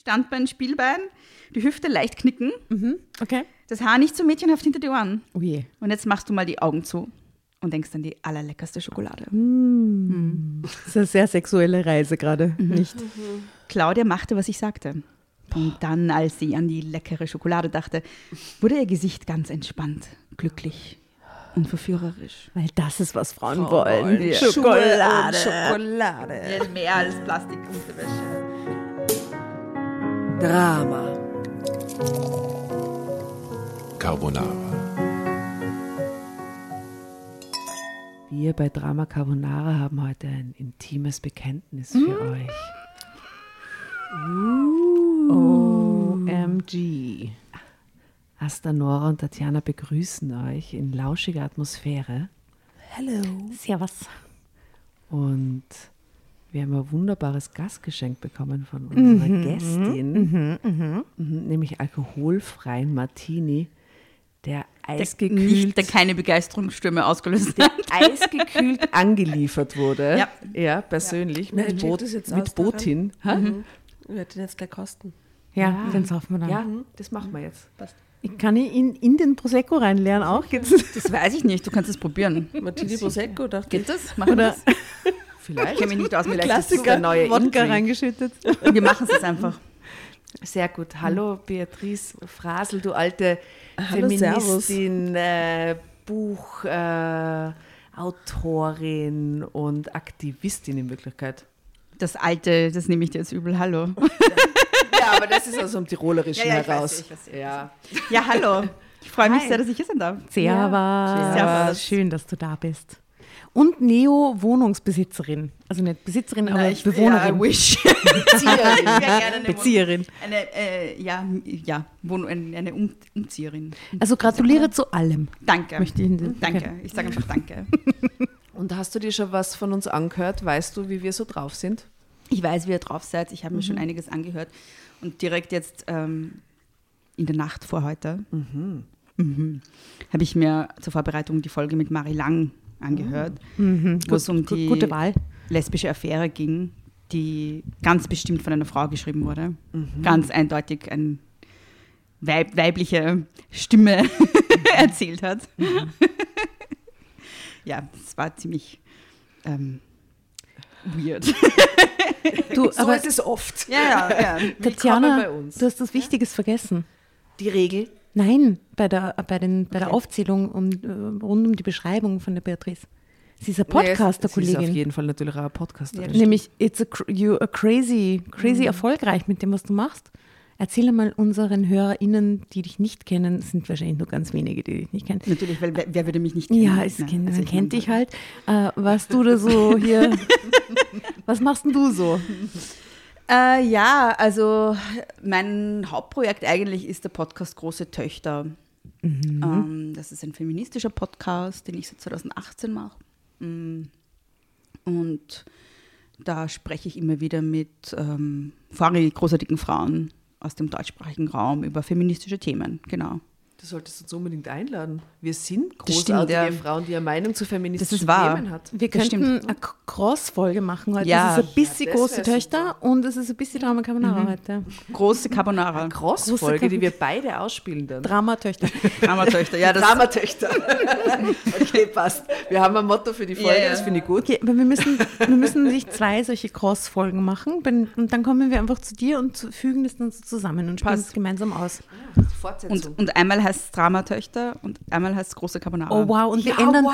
Standbein, Spielbein, die Hüfte leicht knicken, Okay. das Haar nicht so mädchenhaft hinter die Ohren. Oh je. Und jetzt machst du mal die Augen zu und denkst an die allerleckerste Schokolade. Das ist eine sehr sexuelle Reise gerade, nicht? Claudia machte, was ich sagte. Und dann, als sie an die leckere Schokolade dachte, wurde ihr Gesicht ganz entspannt, glücklich und verführerisch. Weil das ist, was Frauen wollen. Ja. Schokolade. Schokolade. Mehr als Plastik Unterwäsche. Drama. Carbonara. Wir bei Drama Carbonara haben heute ein intimes Bekenntnis für euch. OMG. Asta, Nora und Tatjana begrüßen euch in lauschiger Atmosphäre. Hello. Servus. Und wir haben ein wunderbares Gastgeschenk bekommen von unserer Gästin, Mhm, nämlich alkoholfreien Martini, der Der, eisgekühlt, nicht, der keine Begeisterungsstürme ausgelöst der hat. eisgekühlt angeliefert wurde. Ja. ja persönlich. Na, Mit, jetzt mit Botin. Ha? Ich werde den jetzt gleich kosten. Ja, den saufen wir dann. Ja, das machen wir jetzt. Ich kann ich in, in den Prosecco reinlernen auch? Gibt's? Das weiß ich nicht, du kannst es probieren. Martini Prosecco, dachte Geht ich. das? Machen wir Oder das? Ich Vielleicht. kenne mich nicht aus, vielleicht ist Klassiker, der neue Wodka Intrigue. reingeschüttet. Wir machen es jetzt einfach. Sehr gut. Hallo Beatrice Frasel, du alte Hallo, Feministin, äh, Buch, äh, und Aktivistin in Wirklichkeit. Das alte, das nehme ich dir jetzt übel. Hallo. Ja, aber das ist aus dem Tirolerischen Ja, ja, ich weiß, heraus. ich weiß, ich ja. Ja, hallo. Ich freue mich Hi. sehr, dass ich hier sein darf. Servus. Servus. Schön, dass du da bist. Und Neo-Wohnungsbesitzerin. Also nicht Besitzerin, aber Na, ich- Bewohnerin. Ja, I wish. Bezieherin. Ich wäre gerne eine Bezieherin. Wohn- Eine, äh, ja, ja Wohn eine, eine um Umzieherin. Also gratuliere zu allem. Danke. Möchte ich in- danke. Ich sage einfach Danke. Und hast du dir schon was von uns angehört? Weißt du, wie wir so drauf sind? Ich weiß, wie ihr drauf seid. Ich habe mir schon einiges angehört. Und direkt jetzt ähm, in der Nacht vor heute mhm. habe ich mir zur Vorbereitung die Folge mit Marie Lang angehört, wo es um die Gute Wahl. lesbische Affäre ging, die ganz bestimmt von einer Frau geschrieben wurde. Ganz eindeutig eine weib weibliche Stimme erzählt hat. ja, es war ziemlich ähm, weird. Du, So aber ist es oft. ja, ja, ja. Tatjana, bei uns. du hast das Wichtiges vergessen. Die Regel. Nein, bei der, bei den, bei der Aufzählung um, äh, rund um die Beschreibung von der Beatrice. Sie ist eine Sie ist auf Podcaster-Kollegin. jeden Fall natürlich auch eine Podcasterin. Nämlich, it's a, you are crazy, Mhm. crazy erfolgreich mit dem, was du machst. Erzähl einmal unseren HörerInnen, die dich nicht kennen, es sind wahrscheinlich nur ganz wenige, die dich nicht kennen. Natürlich, weil wer, wer würde mich nicht kennen? Ja, es Ne? kennt, Also man ich kennt dich halt. Äh, was du da so hier, was machst denn du so? Äh, ja, also mein Hauptprojekt eigentlich ist der Podcast Große Töchter. Ähm, das ist ein feministischer Podcast, den ich seit 2018 mache. Mm. Und da spreche ich immer wieder mit ähm, vorrangig großartigen Frauen aus dem deutschsprachigen Raum über feministische Themen. Genau. Du solltest uns unbedingt einladen. Wir sind Das stimmt, großartige ja. Frauen, die eine Meinung zu feministischen Das ist wahr. Themen hat. Wir Das könnten stimmt. eine Cross-Folge machen heute. Ja. Das ist ein bisschen Ja, große Töchter und es ist ein bisschen Drama Carbonara heute. Große Carbonara. Cross-Folge, die wir beide ausspielen dann. Drama-Töchter. Dramatöchter. Ja, das Dramatöchter. okay, passt. Wir haben ein Motto für die Folge, Ja, ja. das finde ich gut. Okay, aber wir müssen, wir müssen nicht zwei solche Cross-Folgen machen und dann kommen wir einfach zu dir und fügen das dann so zusammen und spielen es gemeinsam aus. Fortsetzung. und, und einmal heißt es Dramatöchter und einmal heißt es große Carbonara. Oh wow, und wir, Ja, ändern, wow.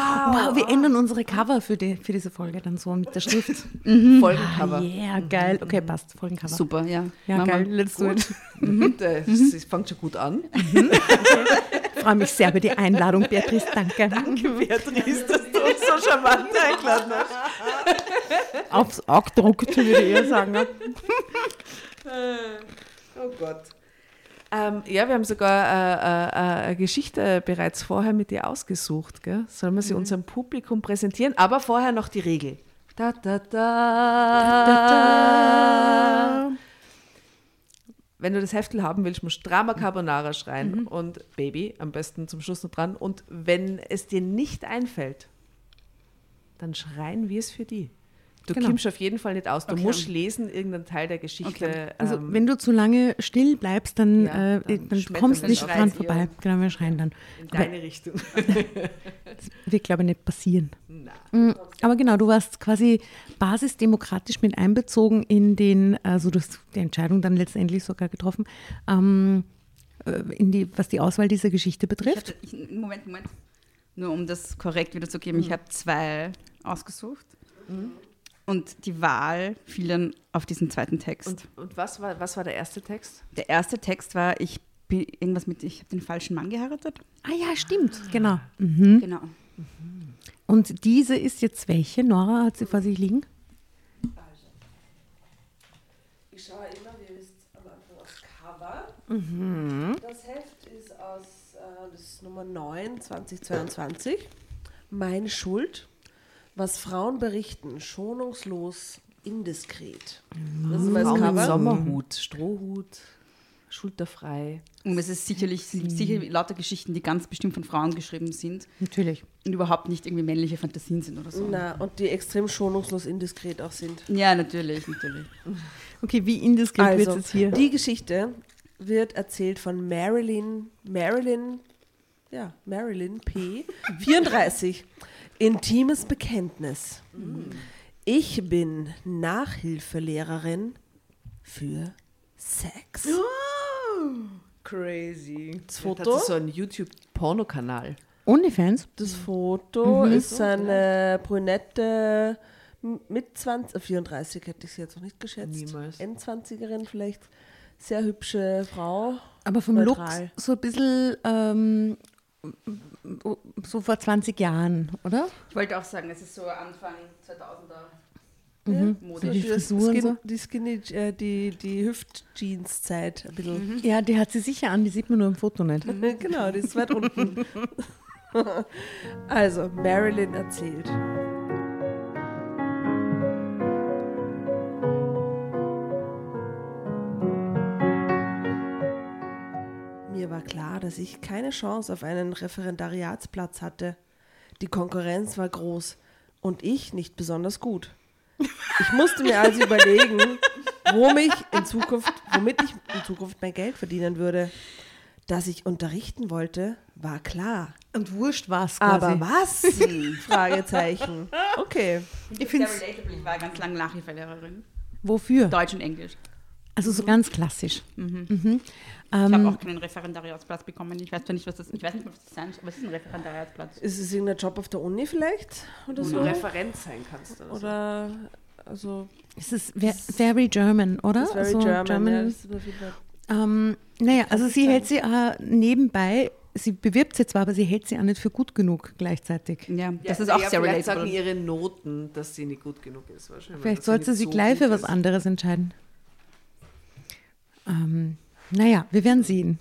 wow, wir ändern unsere Cover für, die, für diese Folge dann so mit der Schrift. Folgencover. Ah, yeah, geil. Okay, passt, Folgencover. Super, ja. Ja, Machen wir. geil, let's do it. Mhm. Das, das fängt schon gut an. Ich freue mich sehr über die Einladung, Beatrice, danke. Beatrice, dass du uns so charmant eingeladen hast. Aufs Auge gedruckt, würde ich eher sagen. Oh Gott. Ähm, ja, wir haben sogar äh, äh, eine Geschichte bereits vorher mit dir ausgesucht. Gell? Sollen wir sie unserem Publikum präsentieren? Aber vorher noch die Regel. Da, da, da. Wenn du das Heftel haben willst, musst du Drama Carbonara schreien und Baby am besten zum Schluss noch dran. Und wenn es dir nicht einfällt, dann schreien wir es für die. Du Genau. kommst auf jeden Fall nicht aus. Du Okay. musst lesen, irgendeinen Teil der Geschichte. Okay. Also ähm, wenn du zu lange still bleibst, dann, Ja, äh, dann dann, schmettern kommst wir nicht dran vorbei. Genau, wir schreien dann. in aber- deine Richtung. Wird, glaube ich, nicht passieren. Na. Mm, Aber genau, du warst quasi basisdemokratisch mit einbezogen in den, also du hast die Entscheidung dann letztendlich sogar getroffen, ähm, äh, in die, was die Auswahl dieser Geschichte Ich betrifft. hatte, ich, Moment, Moment. Nur um das korrekt wiederzugeben, ich habe zwei ausgesucht. Und die Wahl fiel dann auf diesen zweiten Text. Und, und was, war, was war der erste Text? der erste Text war, ich bin irgendwas mit, ich habe den falschen Mann geheiratet. Ah ja, stimmt, genau. Mhm. Genau. Und diese ist jetzt welche? Nora hat sie vor sich liegen? Ich schaue immer, wie ihr wisst, am Anfang aufs Cover. Das Heft ist aus, äh, das ist Nummer 9, 2022. Meine Schuld. Was Frauen berichten, schonungslos, indiskret. Das ist mein Frau mit Cover. Sommerhut, Strohhut, schulterfrei. Und es ist sicherlich sicher lauter Geschichten, die ganz bestimmt von Frauen geschrieben sind Natürlich. und überhaupt nicht irgendwie männliche Fantasien sind oder so. Na, und die extrem schonungslos indiskret auch sind. Ja, natürlich, natürlich. Okay, wie indiskret wird Also, es hier? die Geschichte wird erzählt von Marilyn, Marilyn, ja, Marilyn P. 34. Intimes Bekenntnis. Ich bin Nachhilfelehrerin für Sex. Crazy. Das Foto? Hat sie so einen YouTube-Pornokanal. Onlyfans? das Foto ist eine brünette mit 20, äh, 34 hätte ich sie jetzt noch nicht geschätzt. Niemals. N20erin vielleicht. Sehr hübsche Frau. Aber vom Neutral. Look so ein bisschen ähm, so vor 20 Jahren, oder? Ich wollte auch sagen, es ist so Anfang 2000er Mhm. Mode. die Skin, so. die Skinny, äh, die, die Hüft-Jeans-Zeit ein bisschen. Ja, die hat sie sicher an, die sieht man nur im Foto nicht. genau, die ist weit unten. also, Marilyn erzählt. Klar, dass ich keine Chance auf einen Referendariatsplatz hatte. Die Konkurrenz war groß und ich nicht besonders gut. Ich musste mir also überlegen, wo mich in Zukunft, womit ich in Zukunft mein Geld verdienen würde. Dass ich unterrichten wollte, war klar. Und wurscht was Aber was? Fragezeichen. Okay. Ich Sehr finde. Ich war ganz lange Nachhilfelehrerin. Wofür? Deutsch und Englisch. Also so ganz klassisch. Mhm. Ich habe Ähm, auch keinen Referendariatsplatz bekommen. Ich weiß zwar nicht, was das, ich weiß nicht, was das sein soll, aber es ist ein Referendariatsplatz. Ist es irgendein Job auf der Uni vielleicht? Oder Wo so? du Referent sein kannst. Oder so. Oder, also, es ist ve- very German, oder? ist very So German. ja, das ist auf jeden Fall- Ähm, naja, also sie hält sie äh, nebenbei, sie bewirbt sie zwar, aber sie hält sie auch nicht für gut genug gleichzeitig. Ja, das Ja, ist auch ja, sehr vielleicht sagen relatable. ihre Noten, dass sie nicht gut genug ist. Wahrscheinlich, Vielleicht sollte nicht sie so gleich für was anderes entscheiden. Ähm, naja, wir werden sehen.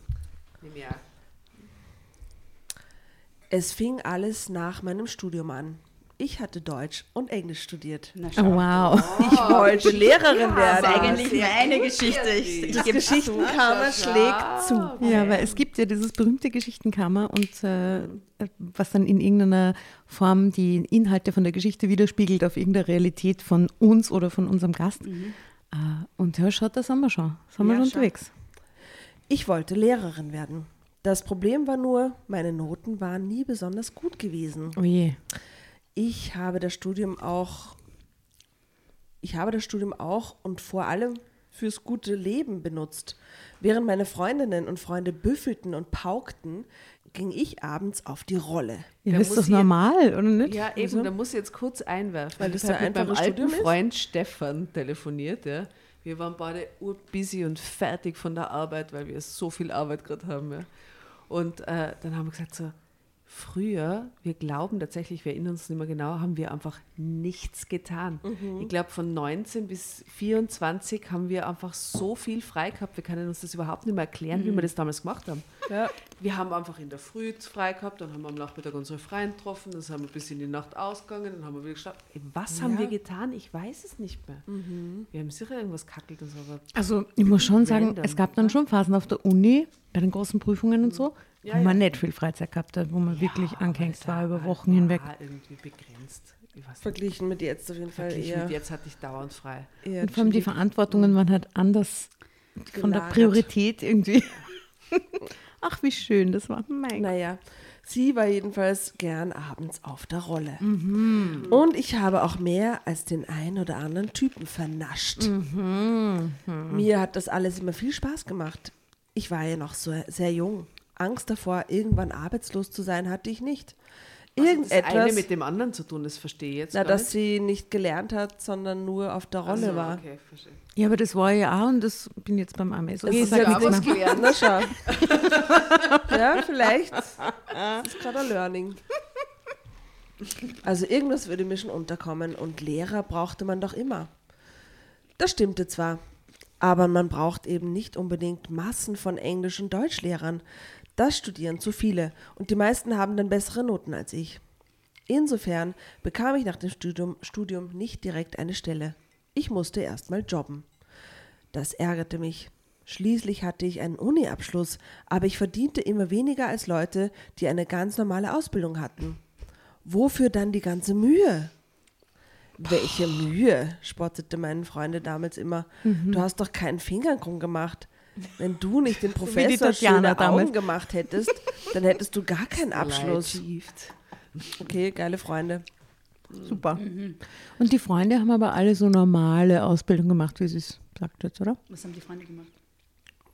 Ja. Es fing alles nach meinem Studium an. Ich hatte Deutsch und Englisch studiert. Na, Oh, wow. Ich wollte Lehrerin Das werden. ist eigentlich meine Geschichte. Ich, ich Das gebe Geschichenkammer schlägt zu. Ja, weil es gibt ja dieses berühmte Geschichtenkammer und äh, was dann in irgendeiner Form die Inhalte von der Geschichte widerspiegelt auf irgendeiner Realität von uns oder von unserem Gast. Äh, und ja, schaut, da sind wir schon. Sind wir Ja, schon unterwegs. Ich wollte Lehrerin werden. Das Problem war nur, meine Noten waren nie besonders gut gewesen. Oh je. Ich habe das Studium auch, ich habe das Studium auch und vor allem fürs gute Leben benutzt. Während meine Freundinnen und Freunde büffelten und paukten, ging ich abends auf die Rolle. Ja, Da ist muss doch normal, oder nicht? Ja, eben, da muss ich jetzt kurz einwerfen. Weil das ich habe ein mit meinem alten ist? Freund Stefan telefoniert. Ja. Wir waren beide urbusy und fertig von der Arbeit, weil wir so viel Arbeit gerade haben. Ja. Und äh, dann haben wir gesagt, so, früher, wir glauben tatsächlich, wir erinnern uns nicht mehr genau, haben wir einfach nichts getan. Mhm. Ich glaube, von 19 bis 24 haben wir einfach so viel frei gehabt, wir können uns das überhaupt nicht mehr erklären, Mhm. wie wir das damals gemacht haben. Ja. Wir haben einfach in der Früh frei gehabt, dann haben wir am Nachmittag unsere Freien getroffen, dann sind wir bis in die Nacht ausgegangen, dann haben wir wieder geschaut. Ey, Was haben Ja. wir getan? Ich weiß es nicht mehr. Wir haben sicher irgendwas kackelt und so, aber Also ich muss schon sagen, Random, es gab dann schon Phasen auf der Uni, bei den großen Prüfungen und so, Ja, wo man ja. nicht viel Freizeit gehabt hat, wo man wirklich angehängt war über war- Wochen hinweg. War irgendwie begrenzt. Verglichen mit jetzt auf jeden Fall Verglichen eher. mit jetzt hatte ich dauernd frei. eher Und vor allem die. Verantwortungen waren halt anders von der Gelagert. Priorität irgendwie. Ach, wie schön das war. Mein Gott. Naja, sie war jedenfalls gern abends auf der Rolle. Mhm. Und ich habe auch mehr als den einen oder anderen Typen vernascht. Mhm. Mir hat das alles immer viel Spaß gemacht. Ich war ja noch so sehr jung. Angst davor, irgendwann arbeitslos zu sein, hatte ich nicht. Das eine Irgendetwas, mit dem anderen zu tun, das verstehe ich jetzt na, gar dass nicht. sie nicht gelernt hat, sondern nur auf der Rolle so, war. Okay, verstehe. Ja, aber das war ja auch und das bin jetzt beim Ames. Das Okay, ist sag ja nichts was gelernt. Na schau. ja, vielleicht. Das ist gerade ein Learning. Also irgendwas würde mir schon unterkommen und Lehrer brauchte man doch immer. Das stimmte zwar, aber man braucht eben nicht unbedingt Massen von Englisch- und Deutschlehrern. Das studieren zu viele und die meisten haben dann bessere Noten als ich. Insofern bekam ich nach dem Studium, Studium nicht direkt eine Stelle. Ich musste erst mal jobben. Das ärgerte mich. Schließlich hatte ich einen Uni-Abschluss, aber ich verdiente immer weniger als Leute, die eine ganz normale Ausbildung hatten. Wofür dann die ganze Mühe? Welche Mühe, spottete meine Freunde damals immer. Du hast doch keinen Finger krumm gemacht. Wenn du nicht den Professor schöne. Augen gemacht hättest, dann hättest du gar keinen Abschluss. Okay, geile Freunde. Super. Und die Freunde haben aber alle so normale Ausbildung gemacht, wie sie es sagt jetzt, oder? Was haben die Freunde gemacht?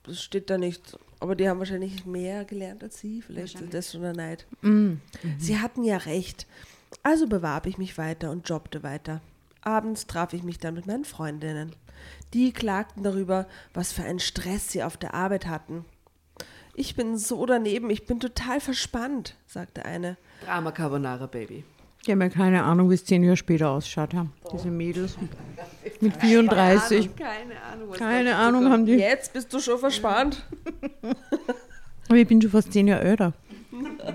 Das steht da nicht. Aber die haben wahrscheinlich mehr gelernt als sie. Vielleicht ist das schon der Neid. Mhm. Sie hatten ja recht. Also bewarb ich mich weiter und jobbte weiter. Abends traf ich mich dann mit meinen Freundinnen. Die klagten darüber, was für einen Stress sie auf der Arbeit hatten. Ich bin so daneben, ich bin total verspannt, sagte eine. Drama Carbonara Baby. Die haben ja keine Ahnung, wie es zehn Jahre später ausschaut, diese Mädels. Mit 34. Keine Ahnung. was Keine Ahnung haben die. Jetzt bist du schon verspannt? Aber ich bin schon fast zehn Jahre älter.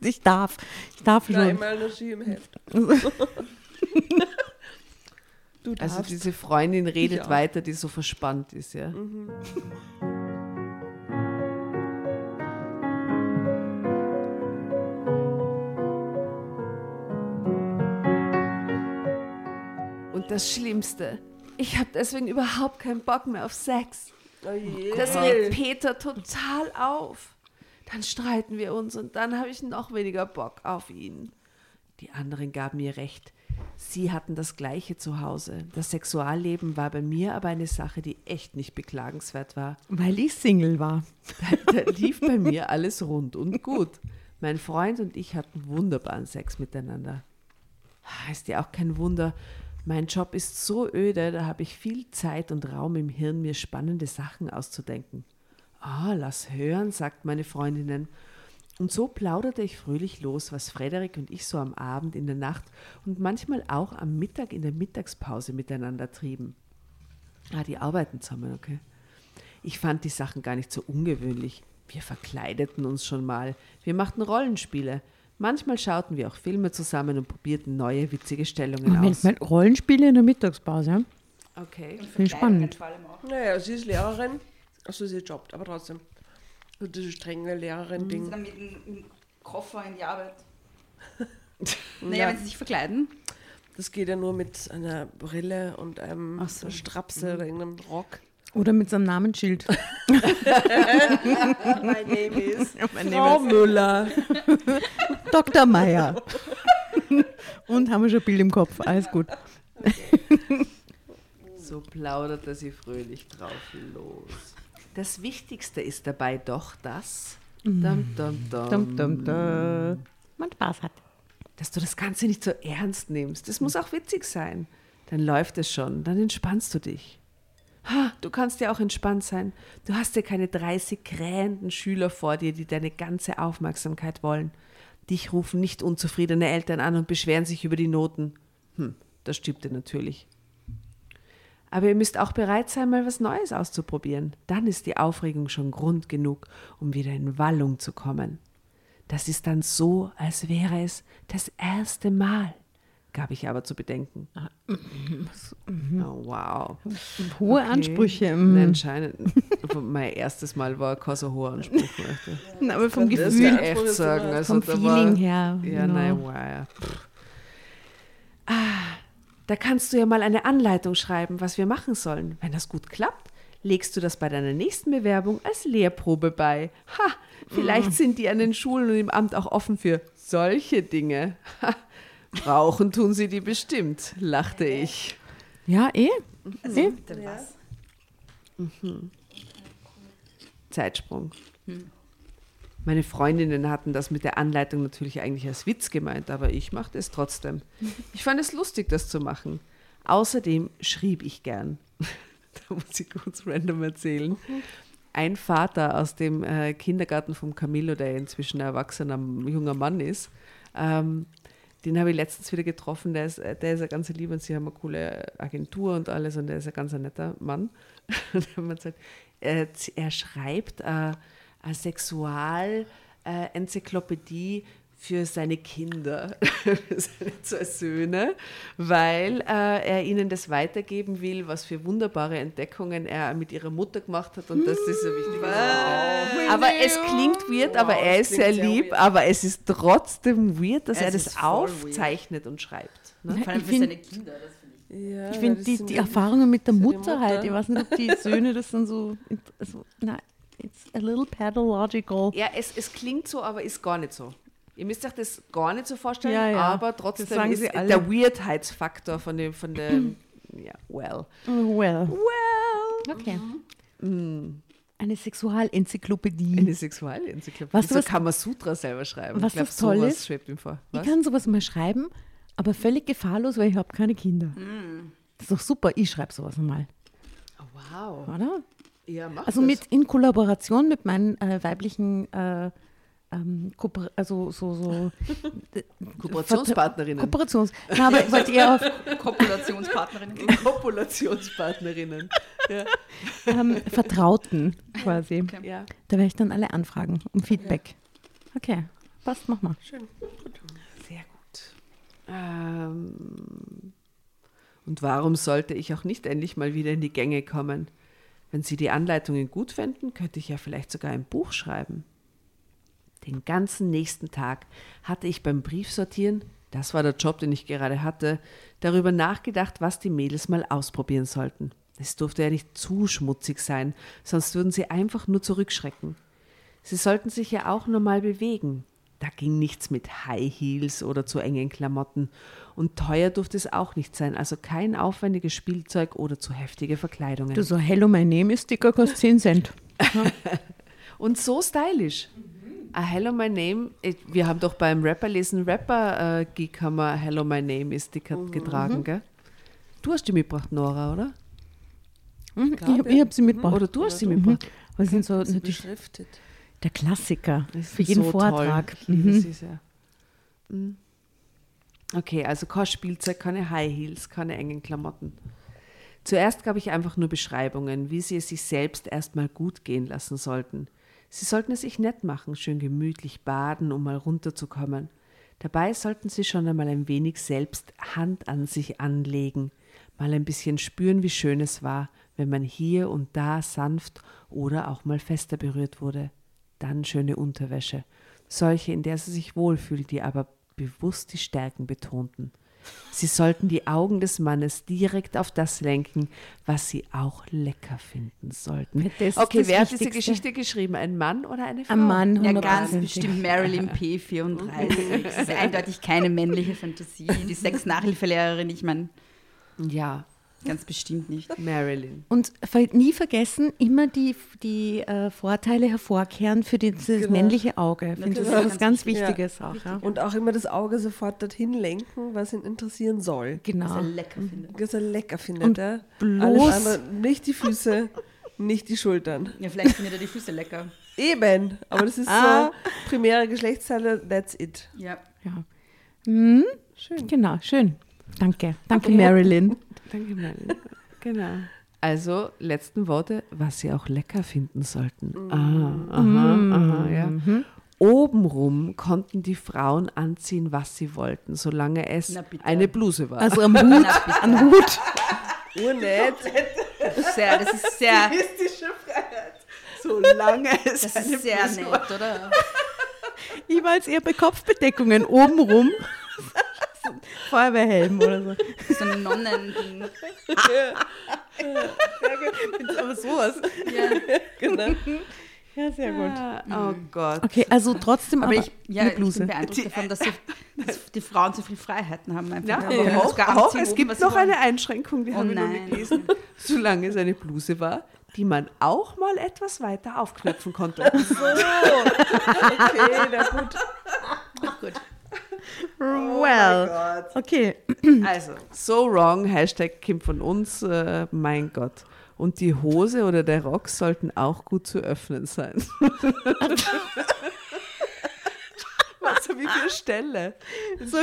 Ich darf. Ich darf schon. Dreimal eine Ski im Heft. du darfst. Also diese Freundin redet weiter, die so verspannt ist, ja. Und das Schlimmste, ich habe deswegen überhaupt keinen Bock mehr auf Sex. oh. Das regt Peter total auf. Dann streiten wir uns und dann habe ich noch weniger Bock auf ihn. Die anderen gaben mir recht. Sie hatten das Gleiche zu Hause. Das Sexualleben war bei mir aber eine Sache, die echt nicht beklagenswert war. Weil ich Single war. Da lief bei mir alles rund und gut. Mein Freund und ich hatten wunderbaren Sex miteinander. Ist ja auch kein Wunder. Mein Job ist so öde, da habe ich viel Zeit und Raum im Hirn, mir spannende Sachen auszudenken. Ah, lass hören, sagt meine Freundinnen. Und so plauderte ich fröhlich los, was Frederik und ich so am Abend, in der Nacht und manchmal auch am Mittag in der Mittagspause miteinander trieben. Ah, die arbeiten zusammen, okay. Ich fand die Sachen gar nicht so ungewöhnlich. Wir verkleideten uns schon mal. Wir machten Rollenspiele. Manchmal schauten wir auch Filme zusammen und probierten neue witzige Stellungen Moment aus. mal, Rollenspiele in der Mittagspause. ja? Okay. Finde ich spannend. Vor allem auch. Naja, sie ist Lehrerin. Achso, sie jobbt, aber trotzdem. So diese strenge Sie Lehrerin-Ding. dann mit dem mit dem Koffer in die Arbeit. Ja. Naja, wenn sie sich verkleiden. Das geht ja nur mit einer Brille und einem so. Strapse oder irgendeinem Rock. Oder mit seinem Namensschild. My name is Mein Frau Müller. Dr. Meier. Und haben wir schon ein Bild im Kopf. Alles gut. So plauderte sie fröhlich drauf los. Das Wichtigste ist dabei doch das, dum, dum, dum, Dum, dum, dum. Man Spaß hat. dass du das Ganze nicht so ernst nimmst. Das muss auch witzig sein. Dann läuft es schon, dann entspannst du dich. Ha, Du kannst ja auch entspannt sein. Du hast ja keine 30 krähenden Schüler vor dir, die deine ganze Aufmerksamkeit wollen. Dich rufen nicht unzufriedene Eltern an und beschweren sich über die Noten. Hm, das stimmte natürlich. Aber ihr müsst auch bereit sein, mal was Neues auszuprobieren. Dann ist die Aufregung schon Grund genug, um wieder in Wallung zu kommen. Das ist dann so, als wäre es das erste Mal, gab ich aber zu bedenken. Oh, wow. Hohe Okay. Ansprüche. Nein, anscheinend. mein erstes Mal war kein so hoher Anspruch. Na, Aber vom Das Gefühl, ich echt sagen. Also vom Feeling war, her. Ja, genau. nein, wow. ja. Ah, da kannst du ja mal eine Anleitung schreiben, was wir machen sollen. Wenn das gut klappt, legst du das bei deiner nächsten Bewerbung als Lehrprobe bei. Ha, vielleicht sind die an den Schulen und im Amt auch offen für solche Dinge. Ha, brauchen tun sie die bestimmt, lachte ich. Ja, eh. Also, eh. was? Zeitsprung. Meine Freundinnen hatten das mit der Anleitung natürlich eigentlich als Witz gemeint, aber ich machte es trotzdem. Ich fand es lustig, das zu machen. Außerdem schrieb ich gern. da muss ich kurz random erzählen. Ein Vater aus dem äh, Kindergarten vom Camillo, der inzwischen ein erwachsener junger Mann ist, ähm, den habe ich letztens wieder getroffen. Der ist, äh, der ist ein ganz lieb und sie haben eine coole Agentur und alles und der ist ein ganz netter Mann. Und dann haben wir gesagt, er, er schreibt äh, eine Sexual-Enzyklopädie für seine Kinder, für seine zwei Söhne, weil äh, er ihnen das weitergeben will, was für wunderbare Entdeckungen er mit ihrer Mutter gemacht hat und das ist so wichtig. Aber es klingt weird, aber Wow, er das ist sehr sehr lieb, weird. aber es ist trotzdem weird, dass Es er das aufzeichnet und schreibt. Ne? Vor allem Ich für seine Kinder, das finde ich. Ja, Ich finde die, die Erfahrungen mit der Mutter, Mutter. halt, ich weiß nicht, ob die Söhne das dann so, also, nein, it's a little pathological. Ja, es, es klingt so, aber ist gar nicht so. Ihr müsst euch das gar nicht so vorstellen, Ja, ja. aber trotzdem ist der Weirdheitsfaktor von dem, von dem, ja, well. Well, Well. okay. Mm. Eine Sexualenzyklopädie. Eine Sexualenzyklopädie. Weißt du, so was- Kamasutra selber schreiben. was ich glaub, das toll sowas ist? schwebt ihm vor. Ich Was? kann sowas mal schreiben, aber völlig gefahrlos, weil ich habe keine Kinder. Das ist doch super, ich schreibe sowas mal, Oh, wow. oder? Ja, mach Also das. mit in Kollaboration mit meinen äh, weiblichen äh, ähm, Kooper also so, so Kooperationspartnerinnen. Kooperations. Na, aber ich wollte eher auf Kopulationspartnerin. Kopulationspartnerinnen. ja. ähm, Vertrauten quasi. ja. Da werde ich dann alle anfragen um Feedback. Okay, passt, mach mal. Schön. Sehr gut. Ähm, und warum sollte ich auch nicht endlich mal wieder in die Gänge kommen? Wenn Sie die Anleitungen gut fänden, könnte ich ja vielleicht sogar ein Buch schreiben. Den ganzen nächsten Tag hatte ich beim Briefsortieren, das war der Job, den ich gerade hatte, darüber nachgedacht, was die Mädels mal ausprobieren sollten. Es durfte ja nicht zu schmutzig sein, sonst würden sie einfach nur zurückschrecken. Sie sollten sich ja auch normal bewegen. Da ging nichts mit High Heels oder zu engen Klamotten. Und teuer durfte es auch nicht sein, also kein aufwendiges Spielzeug oder zu heftige Verkleidungen. Du so, hello, my name is Sticker kostet 10 Cent. Und so stylisch. Ah, Hello My Name, wir haben doch beim Rapper-Lesen Rapper-Geek haben wir Hello My Name ist Sticker getragen, gell? Du hast die mitgebracht, Nora, oder? Mhm, ich habe ja. hab sie mitgebracht. Oder du hast sie Mhm. mitgebracht. Aber sie sind so Sie natürlich beschriftet. der Klassiker Das für ist jeden so Vortrag. Toll. Mhm. sie sehr. Mhm. Okay, also kein Spielzeug, keine High Heels, keine engen Klamotten. Zuerst gab ich einfach nur Beschreibungen, wie sie es sich selbst erstmal gut gehen lassen sollten. Sie sollten es sich nett machen, schön gemütlich baden, um mal runterzukommen. Dabei sollten sie schon einmal ein wenig selbst Hand an sich anlegen, mal ein bisschen spüren, wie schön es war, wenn man hier und da sanft oder auch mal fester berührt wurde. Dann schöne Unterwäsche, solche, in der sie sich wohlfühlen, die aber bewusst die Stärken betonten. Sie sollten die Augen des Mannes direkt auf das lenken, was sie auch lecker finden sollten. Das ist okay, das wer hat diese. Geschichte geschrieben? Ein Mann oder eine Frau? Ein Mann, Ja, ganz 100%. bestimmt Marilyn P34. Das ist eindeutig keine männliche Fantasie. Die Sex-Nachhilfelehrerin, ich meine, Ja, ganz bestimmt nicht. Marilyn. Und nie vergessen, immer die, die äh, Vorteile hervorkehren für dieses Genau. männliche Auge. Ich finde, das ist was ganz ganz wichtig. Wichtiges auch. Ja. Und auch immer das Auge sofort dorthin lenken, was ihn interessieren soll. Was Genau. er lecker findet. Was er lecker findet. Und ja. bloß- Alles andere, nicht die Füße, nicht die Schultern. Ja, vielleicht findet er die Füße lecker. Eben, aber das ist Ah. so primäre Geschlechtsteile, that's it. Ja. Ja. Hm, Schön. genau, schön. Danke. Danke, Okay. Marilyn. Danke, Marilyn. genau. Also, letzten Worte, was sie auch lecker finden sollten. Ah, aha, aha, ja. Mhm. Obenrum konnten die Frauen anziehen, was sie wollten, solange es eine Bluse war. Also am Hut, am Hut. Urnett. Sehr, das ist sehr, Statistische Freiheit. Solange es das eine ist sehr Bluse nett, war. oder? Ich war jetzt eher bei Kopfbedeckungen obenrum. Feuerwehrhelm oder so. So ein Nonnending. Aber sowas. Ja. Genau. Ja, sehr gut. Ah, oh Gott. Okay, also trotzdem Aber aber, ich, ja, eine ich Bluse. bin beeindruckt davon, dass, sie, dass die Frauen so viele Freiheiten haben. Einfach. Ja, können auch, auch, es oben, gibt sie noch eine Einschränkung, die Oh habe ich noch nein. nicht gelesen. Solange es eine Bluse war, die man auch mal etwas weiter aufknöpfen konnte. So. Okay, na gut. Gut. Well, okay. Also, so wrong, Hashtag Kim von uns, äh, mein Gott. Und die Hose oder der Rock sollten auch gut zu öffnen sein. Was habe ich für Stelle? So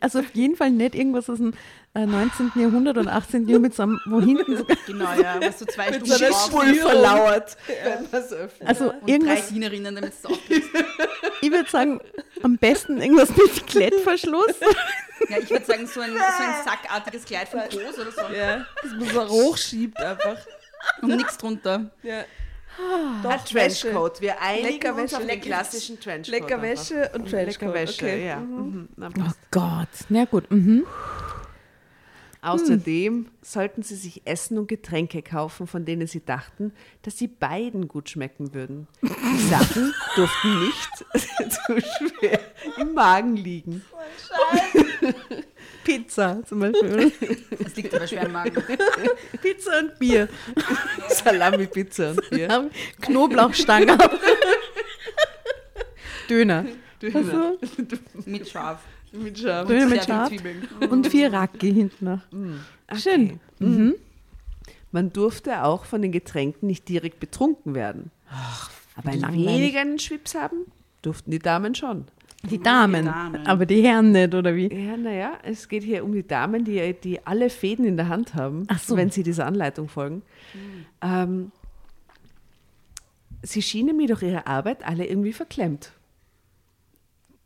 also auf jeden Fall nicht irgendwas aus dem äh, 19. Jahrhundert und 18. Jahrhundert, mit so einem, wo hinten so, Genau, ja. Was so zwei Stunden. Schwul- verlauert, wenn man es öffnet. also Und drei irgendwas, Dienerinnen, damit es aufkriegst. ich würde sagen, am besten irgendwas mit Klettverschluss. Ja, ich würde sagen, so ein, so ein sackartiges Kleid von Groß oder so. Ja, das man so hochschiebt einfach. Und nichts drunter. Ja. Ein Doch, Trenchcoat. Wir einigen Lecker uns Wäsche. auf den Lecker- klassischen Trenchcoat. Lecker. Wäsche und Trenchcoat. Lecker Wäsche, okay. ja. Mhm. Na, Oh. Gott, na gut. Mhm. Außerdem sollten Sie sich Essen und Getränke kaufen, von denen Sie dachten, dass sie beiden gut schmecken würden. Die Sachen durften nicht zu schwer im Magen liegen. Pizza zum Beispiel. Das liegt aber schwer im Magen. Pizza und Bier. Salami, Pizza und Bier. Knoblauchstange. Döner. Döner. Mit Schaf. Mit Schaf. Döner mit Schaf und vier Racki hinten noch. Schön. Mhm. Man durfte auch von den Getränken nicht direkt betrunken werden. Aber langweilig. wenig einen Schwips haben durften die Damen schon. Die Damen, Damen. aber die Herren nicht, oder wie? Ja, naja, es geht hier um die Damen, die, die alle Fäden in der Hand haben, Ach so. wenn sie dieser Anleitung folgen. Ähm, sie schienen mir durch ihre Arbeit alle irgendwie verklemmt.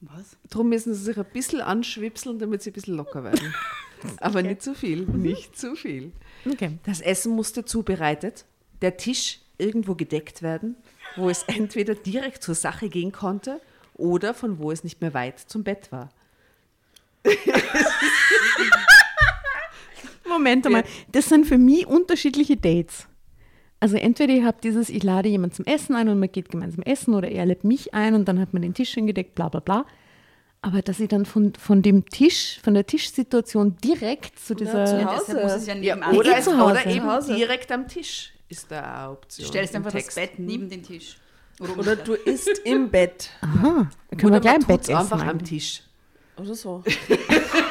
Was? Darum müssen sie sich ein bisschen anschwipseln, damit sie ein bisschen locker werden. Aber nicht zu viel, nicht zu viel. Okay. Das Essen musste zubereitet, der Tisch irgendwo gedeckt werden, wo es entweder direkt zur Sache gehen konnte oder von wo es nicht mehr weit zum Bett war. Moment einmal, das sind für mich unterschiedliche Dates. Also entweder ihr habt dieses, ich lade jemanden zum Essen ein und man geht gemeinsam essen oder er lädt mich ein und dann hat man den Tisch hingedeckt, bla bla bla. Aber dass ich dann von, von dem Tisch, von der Tischsituation direkt zu dieser... zu Ja, Hause. deshalb muss es ja Ja, oder, zu Hause. oder eben Zu Hause. direkt am Tisch ist da eine Option. Du stellst einfach das Text. Bett neben den Tisch. Oder, Oder du isst im Bett. Aha, dann können Oder wir gleich im Bett essen. einfach am eigentlich. Tisch. Oder so.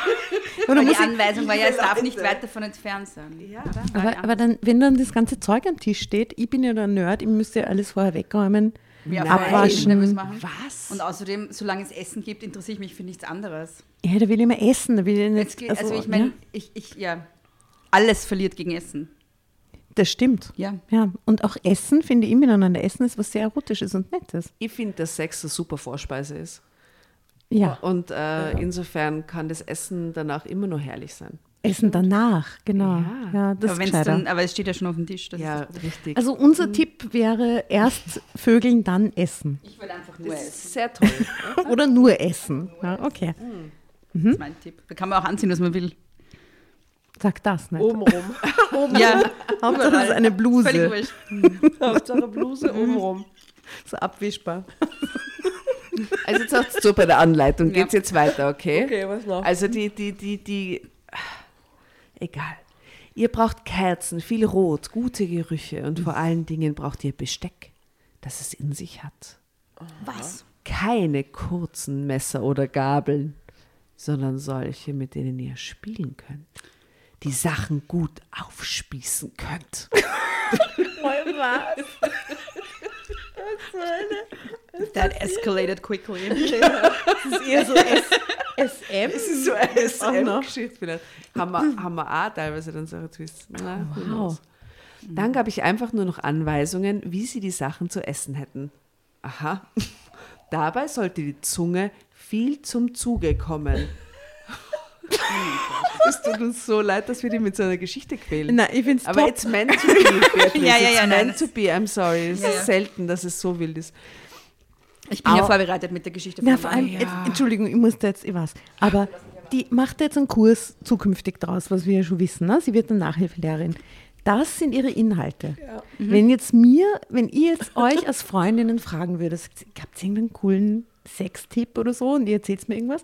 Weil muss die ich, Anweisung war ja, es darf nicht weit davon entfernt sein. Ja. Aber, aber dann, wenn dann das ganze Zeug am Tisch steht, ich bin ja der Nerd, ich müsste ja alles vorher wegräumen, Ja, abwaschen. machen. Was? Und außerdem, solange es Essen gibt, interessiere ich mich für nichts anderes. Ja, da will ich immer essen. Da will ich nicht, Jetzt, geht- also, ich meine, ja, ich, ich, ja, alles verliert gegen Essen. das stimmt. Ja. Ja, und auch Essen, finde ich, miteinander essen ist was sehr Erotisches und Nettes. Ich finde, dass Sex eine super Vorspeise ist. Ja, Und äh, insofern kann das Essen danach immer noch herrlich sein. Essen danach, genau. Ja. Ja, das aber, dann, aber es steht ja schon auf dem Tisch. Das Ja, ist, richtig. Also unser Tipp wäre erst Vögeln, dann essen. ich würde einfach nur das essen. ist sehr toll. Oder nur essen. Ja, okay, Das ist mein Tipp. Da kann man auch anziehen, was man will. sag das nicht. Obenrum. Ja, Hauptsache das ist eine völlig Bluse, wurscht. Hauptsache Bluse obenrum. so abwischbar. Also jetzt sagst du bei der Anleitung, geht's jetzt weiter, okay? Okay, was noch? Also die, die, die, die, egal. Ihr braucht Kerzen, viel Rot, gute Gerüche und vor allen Dingen braucht ihr Besteck, das es in sich hat. Was? Keine kurzen Messer oder Gabeln, sondern solche, mit denen ihr spielen könnt. Die Sachen gut aufspießen könnt. That escalated quickly. Das ist eher so S SM. Das ist so eine Geschichte vielleicht. Haben wir, haben wir auch teilweise dann solche Twists. Na, Wow. Dann gab ich einfach nur noch Anweisungen, wie sie die Sachen zu essen hätten. Aha. Dabei sollte die Zunge viel zum Zuge kommen. Es tut uns so leid, dass wir die mit so einer Geschichte quälen. Nein, ich finde es Aber top. it's meant to be, Beatrice. Ja, ja, it's ja, nein, meant to be. I'm sorry. Es Ja, ist ja. selten, dass es so wild ist. Ich bin ja Au. vorbereitet mit der Geschichte. Na, von vor allem, ja. jetzt, Entschuldigung, ich musste jetzt, ich weiß. Aber die macht jetzt einen Kurs zukünftig draus, was wir ja schon wissen. Ne? Sie wird eine Nachhilfelehrerin. Das sind ihre Inhalte. Wenn jetzt mir, wenn ihr jetzt euch als Freundinnen fragen würdet, habt ihr irgendeinen coolen Sextipp oder so und ihr erzählt mir irgendwas,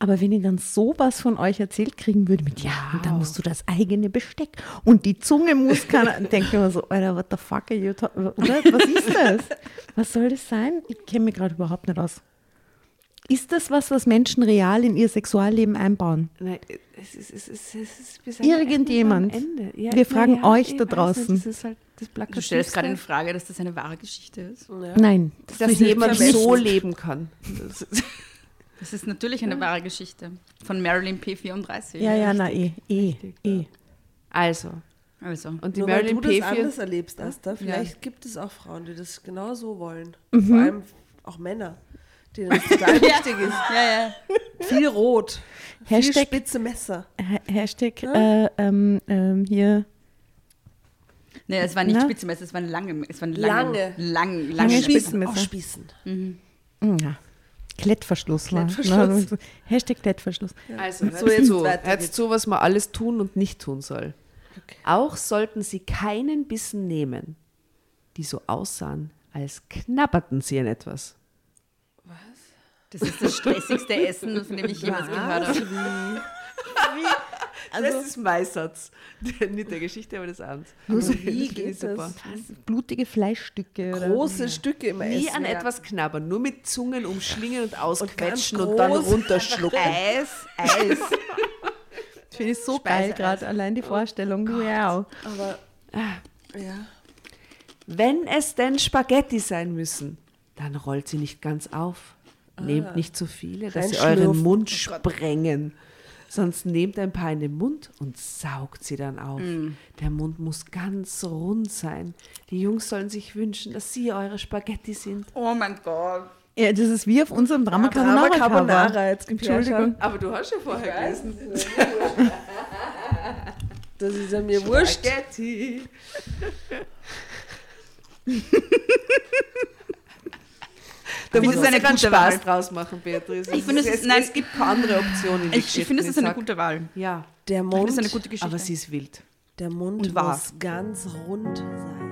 aber wenn ich dann sowas von euch erzählt kriegen würde, mit ja, und dann musst du das eigene Besteck und die Zunge muss keiner, dann denke ich mir so, Alter, what the fuck are you ta- oder? Was ist das? Was soll das sein? Ich kenne mich gerade überhaupt nicht aus. Ist das was, was Menschen real in ihr Sexualleben einbauen? Nein, es ist, es ist, es ist, ja Irgendjemand. Ende. Ja, Wir fragen ja, euch da weiß draußen. Nicht, das ist halt das Du stellst gerade in Frage, dass das eine wahre Geschichte ist. Nein. Das dass jemand so leben kann. Das Das ist natürlich eine wahre Geschichte. Von Marilyn P34. Ja, ja, na eh, eh, eh. also, Also. und die Nur weil Marilyn du das P4 anders erlebst, Asta, vielleicht gibt es auch Frauen, die das genau so wollen. Mhm. Vor allem auch Männer, denen das total wichtig ist. Ja, ja. Viel Rot, viel Hashtag- spitze Messer. Ha- Hashtag äh, ähm, ähm, hier Nee, es war nicht? Spitzenmesser, es waren lange, es waren lange, Lange. lang, Lange lange Spitzen- Auch. Spießen. Mm, Ja. Klettverschluss. war- Klettverschluss. Na, Hashtag Klettverschluss. Also, So, hört jetzt zu, hört zu, was man alles tun und nicht tun soll. Auch sollten sie keinen Bissen nehmen, die so aussahen, als knabberten sie an etwas. Das ist das stressigste Essen, von dem ich jemals gehört habe. Das ist mein Satz. Nicht der Geschichte, aber des Abends. Nur so wie das ich geht super. das? Blutige Fleischstücke. Oder? Große Stücke immer Nie essen. an ja. etwas knabbern, nur mit Zungen umschlingen und ausquetschen und, dann groß. runterschlucken. Eis, Eis. Finde ich so geil gerade, allein die Vorstellung. wow. Aber, ja. Wenn es denn Spaghetti sein müssen, dann rollt sie nicht ganz auf. Nehmt nicht zu viele, dass sie euren Mund sprengen. Sonst nehmt ein paar in den Mund und saugt sie dann auf. Der Mund muss ganz rund sein. Die Jungs sollen sich wünschen, dass sie eure Spaghetti sind. Oh mein Gott. Ja, das ist wie auf unserem Drama Drama Carbonara. Jetzt Entschuldigung. Aber du hast ja vorher gelesen. Das ist ja mir wurscht. Da muss es ist eine ganz gute Spaß Wahl. draus machen, Beatrice. Ich finde, es ist- nein. es gibt keine andere Option in die Ich, ich finde, es ist eine gute Wahl. Ja, Der Ich finde, Mund, es ist eine gute Geschichte. aber sie ist wild. der Mund Und wahr. muss ganz rund sein.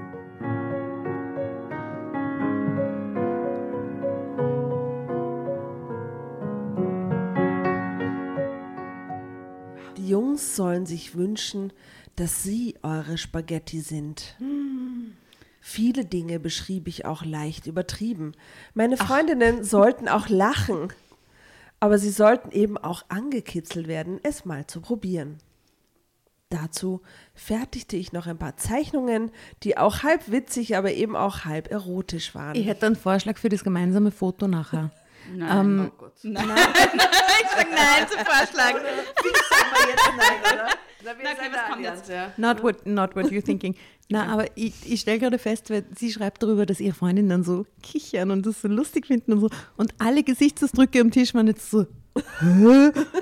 Die Jungs sollen sich wünschen, dass sie eure Spaghetti sind. Viele Dinge beschrieb ich auch leicht übertrieben. Meine Freundinnen sollten auch lachen, aber sie sollten eben auch angekitzelt werden, es mal zu probieren. Dazu fertigte ich noch ein paar Zeichnungen, die auch halb witzig, aber eben auch halb erotisch waren. Ich hätte einen Vorschlag für das gemeinsame Foto nachher. Nein. Ähm, Oh Gott. Nein. ich sage nein zum Vorschlag. Na, wir Na, okay, sind was kommt jetzt? ja. Not what, not what you're thinking. Na, aber ich, ich stelle gerade fest, weil sie schreibt darüber, dass ihre Freundinnen dann so kichern und das so lustig finden und so. Und alle Gesichtsausdrücke am Tisch waren jetzt so.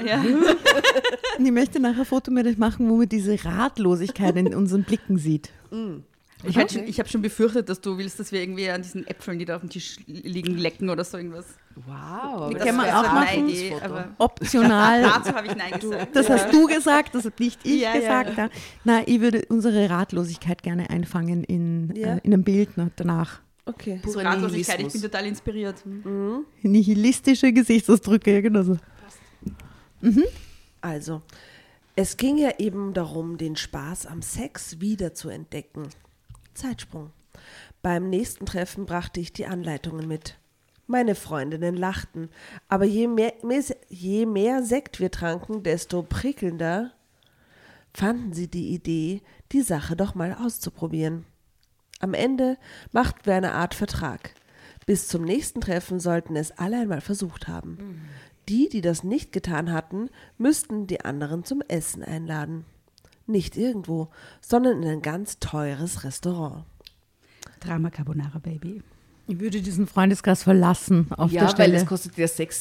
Ja. Und ich möchte nachher ein Foto mit euch machen, wo man diese Ratlosigkeit in unseren Blicken sieht. Ich, schon- ich habe schon befürchtet, dass du willst, dass wir irgendwie an diesen Äpfeln, die da auf dem Tisch liegen, lecken oder so irgendwas. Wow. Das kann man auch so machen. Idee, Optional. dazu habe ich Nein gesagt. Das hast du gesagt, das habe nicht ich Ja, ja. gesagt. Ja. Na, ich würde unsere Ratlosigkeit gerne einfangen in, Ja. äh, in einem Bild ne, danach. Okay. So Purer Ratlosigkeit, ich bin total inspiriert. Nihilistische Gesichtsausdrücke, ja, genau so. Also, es ging ja eben darum, den Spaß am Sex wieder zu entdecken. Zeitsprung. Beim nächsten Treffen brachte ich die Anleitungen mit. Meine Freundinnen lachten, aber je mehr, je mehr Sekt wir tranken, desto prickelnder fanden sie die Idee, die Sache doch mal auszuprobieren. Am Ende machten wir eine Art Vertrag. Bis zum nächsten Treffen sollten es alle einmal versucht haben. Die, die das nicht getan hatten, müssten die anderen zum Essen einladen. Nicht irgendwo, sondern in ein ganz teures Restaurant. Drama Carbonara Baby. Ich würde diesen Freundeskreis verlassen auf ja, der weil Stelle. es kostet ja 600,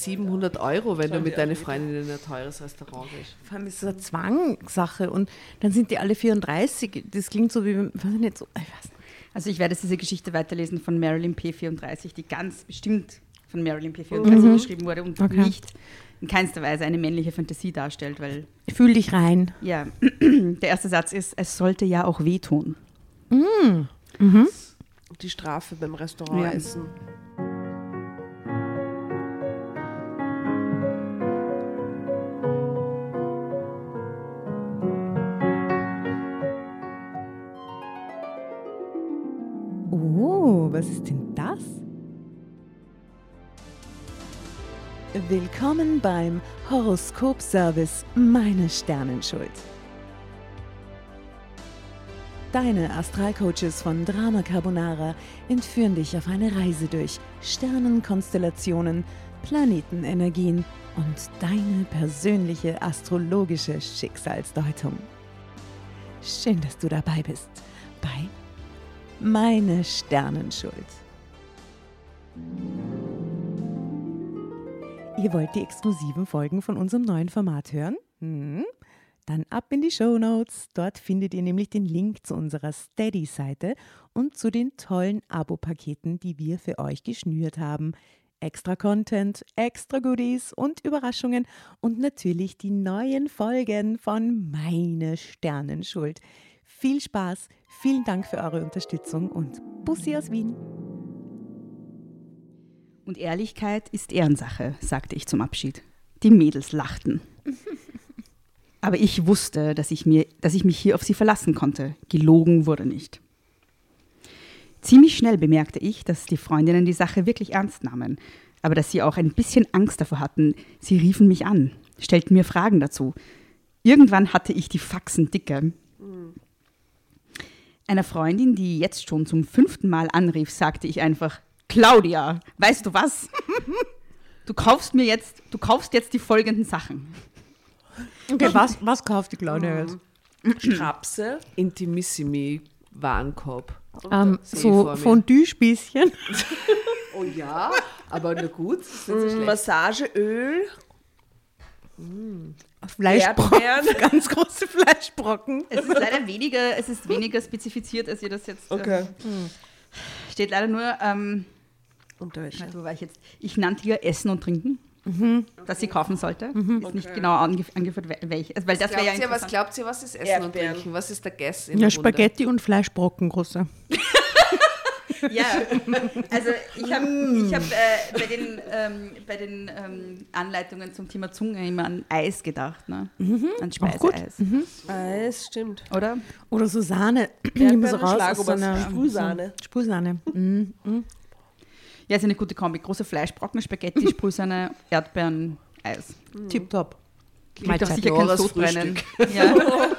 700 Euro, wenn du mit deinen Freundinnen in ein teures Restaurant gehst. Vor allem ist es eine Zwangssache und dann sind die alle 34. Das klingt so wie, weiß ich nicht, so, ich weiß nicht. Also ich werde jetzt diese Geschichte weiterlesen von Marilyn P34, die ganz bestimmt von Marilyn P34 geschrieben wurde und Okay. nicht in keinster Weise eine männliche Fantasie darstellt, weil, Fühl dich rein. ja, der erste Satz ist, es sollte ja auch wehtun. Die Strafe beim Restaurant Ja. essen. Oh, was ist denn das? Willkommen beim Horoskop-Service Meine Sternenschuld. Deine Astralcoaches von Drama Carbonara entführen dich auf eine Reise durch Sternenkonstellationen, Planetenenergien und deine persönliche astrologische Schicksalsdeutung. Schön, dass du dabei bist bei Meine Sternenschuld. Ihr wollt die exklusiven Folgen von unserem neuen Format hören? Hm? Dann ab in die Show Notes. Dort findet ihr nämlich den Link zu unserer Steady-Seite und zu den tollen Abo-Paketen, die wir für euch geschnürt haben. Extra Content, extra Goodies und Überraschungen und natürlich die neuen Folgen von Meine Sternenschuld. Viel Spaß, vielen Dank für eure Unterstützung und Bussi aus Wien. Und Ehrlichkeit ist Ehrensache, sagte ich zum Abschied. Die Mädels lachten. Aber ich wusste, dass ich, mir, dass ich mich hier auf sie verlassen konnte. Gelogen wurde nicht. Ziemlich schnell bemerkte ich, dass die Freundinnen die Sache wirklich ernst nahmen, aber dass sie auch ein bisschen Angst davor hatten. Sie riefen mich an, stellten mir Fragen dazu. Irgendwann hatte ich die Faxen dicke. Einer Freundin, die jetzt schon zum fünften Mal anrief, sagte ich einfach, Claudia, weißt du was? Du kaufst mir jetzt, du kaufst jetzt die folgenden Sachen. Okay, was, was kauft die Claudia jetzt? Strapse. Intimissimi Warenkorb. Ähm, so. Fondue-Spießchen. Oh ja, aber na gut, Mm. Massageöl. Fleischbrocken. Erdbeeren. Ganz große Fleischbrocken. Es ist leider weniger, es ist weniger spezifiziert, als ihr das jetzt. Okay. Ähm, steht leider nur, ähm, Unterwäsche. wo war ich jetzt? Ich nannte ihr Essen und Trinken, das sie kaufen sollte. Ist nicht Okay. genau ange angeführt, wel- welche. Also, weil das wäre ja Glaubt ihr, was glaubt ihr, was ist Essen Erdbeeren. und Trinken? Was ist der Guess in Ja, der Runde? Spaghetti und Fleischbrocken große. Ja, also ich habe ich hab, äh, bei den, ähm, bei den ähm, Anleitungen zum Thema Zunge immer an Eis gedacht, ne? An Auch gut. Speiseeis. Eis, stimmt. Oder? Oder so Sahne. Immer so raus aus so einer Sprühsahne. Sprühsahne. Mhm. Mhm. Ja, ist eine gute Kombi. Große Fleischbrocken, Spaghetti, Sprühsahne, Erdbeeren, Eis. Tipptopp. Klingt doch sicher kein Sodbrennen. Ja.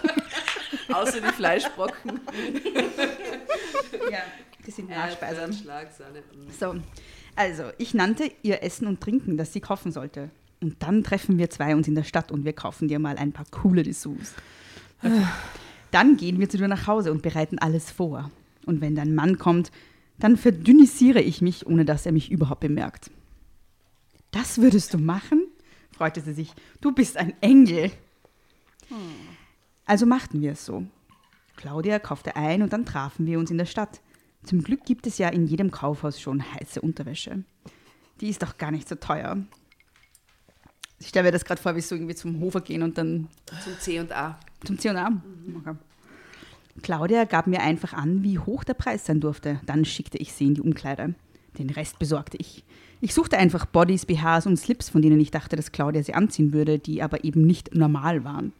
Außer die Fleischbrocken. ja, die sind Nachspeisen. Schlagsahne. mm. So, also ich nannte ihr Essen und Trinken, das sie kaufen sollte. Und dann treffen wir zwei uns in der Stadt und wir kaufen dir mal ein paar coole Dessous. Dann gehen wir zu dir nach Hause und bereiten alles vor. Und wenn dein Mann kommt, dann verdünnisiere ich mich, ohne dass er mich überhaupt bemerkt. Das würdest du machen? freute sie sich. Du bist ein Engel. Also machten wir es so. Claudia kaufte ein und dann trafen wir uns in der Stadt. Zum Glück gibt es ja in jedem Kaufhaus schon heiße Unterwäsche. Die ist doch gar nicht so teuer. Ich stelle mir das gerade vor, wie so irgendwie zum Hofer gehen und dann Zum C und A. zum C&A. Okay. Claudia gab mir einfach an, wie hoch der Preis sein durfte. Dann schickte ich sie in die Umkleide. Den Rest besorgte ich. Ich suchte einfach Bodies, BHs und Slips, von denen ich dachte, dass Claudia sie anziehen würde, die aber eben nicht normal waren.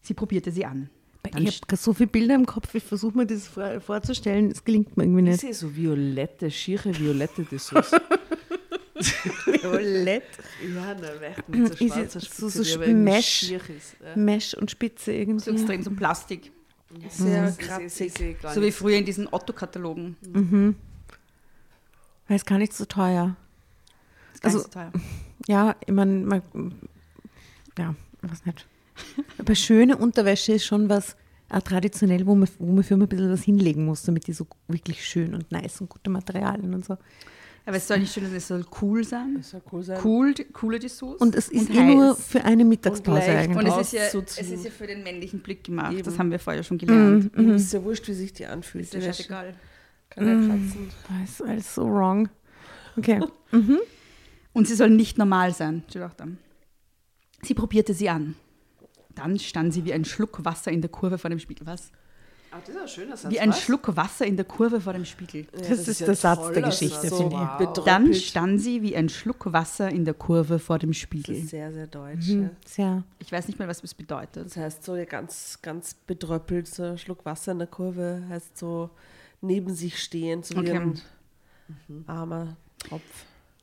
Sie probierte sie an. Dann Ich habe so viele Bilder im Kopf, ich versuche mir das vor- vorzustellen, es gelingt mir irgendwie Ich nicht. sehe so violette, schiere violette Dessous. Violett, ja, na, echt mit so Ist schwarzer es so- Spitze, so irgendwie Mesh? ist. Ja. Mesh und Spitze so irgendwie. extrem so Plastik. Sehr sehe- kratzig. ich So wie früher in diesen Otto-Katalogen. Weil es gar nicht so teuer. Ist gar nicht Also- so teuer. Ja, ich meine, man, ja, ich weiß nicht. Aber schöne Unterwäsche ist schon was auch traditionell, wo man, wo man für ein bisschen was hinlegen muss, damit die so wirklich schön und nice und gute Materialien und so. Aber es soll nicht schön sein, es soll cool sein. Das soll cool sein. Cool, coole Dessous. Und es ist eh heiß. nur für eine Mittagspause Und leicht. Und eigentlich. es ist, ja, es ist ja für den männlichen Blick gemacht. Das Eben. haben wir vorher schon gelernt. Ihm ist ja wurscht, wie sich die anfühlt. Ist ja Die scheißegal. kann ja kratzen. Das ist alles so wrong. Okay. Und sie soll nicht normal sein, steht auch da. Sie probierte sie an. Dann stand sie wie ein Schluck Wasser in der Kurve vor dem Spiegel. Was? Ah, das ist ein schöner Satz. Wie ein was? Schluck Wasser in der Kurve vor dem Spiegel. Ja, Das ist ja der Satz der Geschichte, Satz. finde ich. Wow. Dann stand sie wie ein Schluck Wasser in der Kurve vor dem Das Spiegel. ist sehr, sehr deutsch. Mhm. Ja. Sehr. Ich weiß nicht mehr, was das bedeutet. Das heißt, so ganz, ganz bedröppelt, so ein Schluck Wasser in der Kurve, heißt so neben sich stehen, so wie Okay. ein armer Tropf.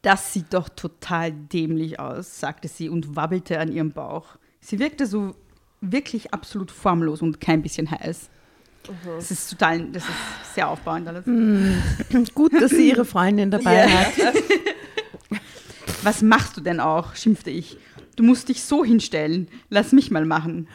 Das sieht doch total dämlich aus, sagte sie und wabbelte an ihrem Bauch. Sie wirkte so wirklich absolut formlos und kein bisschen heiß. Das ist total, das ist sehr aufbauend alles. Gut, dass sie ihre Freundin dabei Ja. hat. Was machst du denn auch? schimpfte ich. Du musst dich so hinstellen. Lass mich mal machen.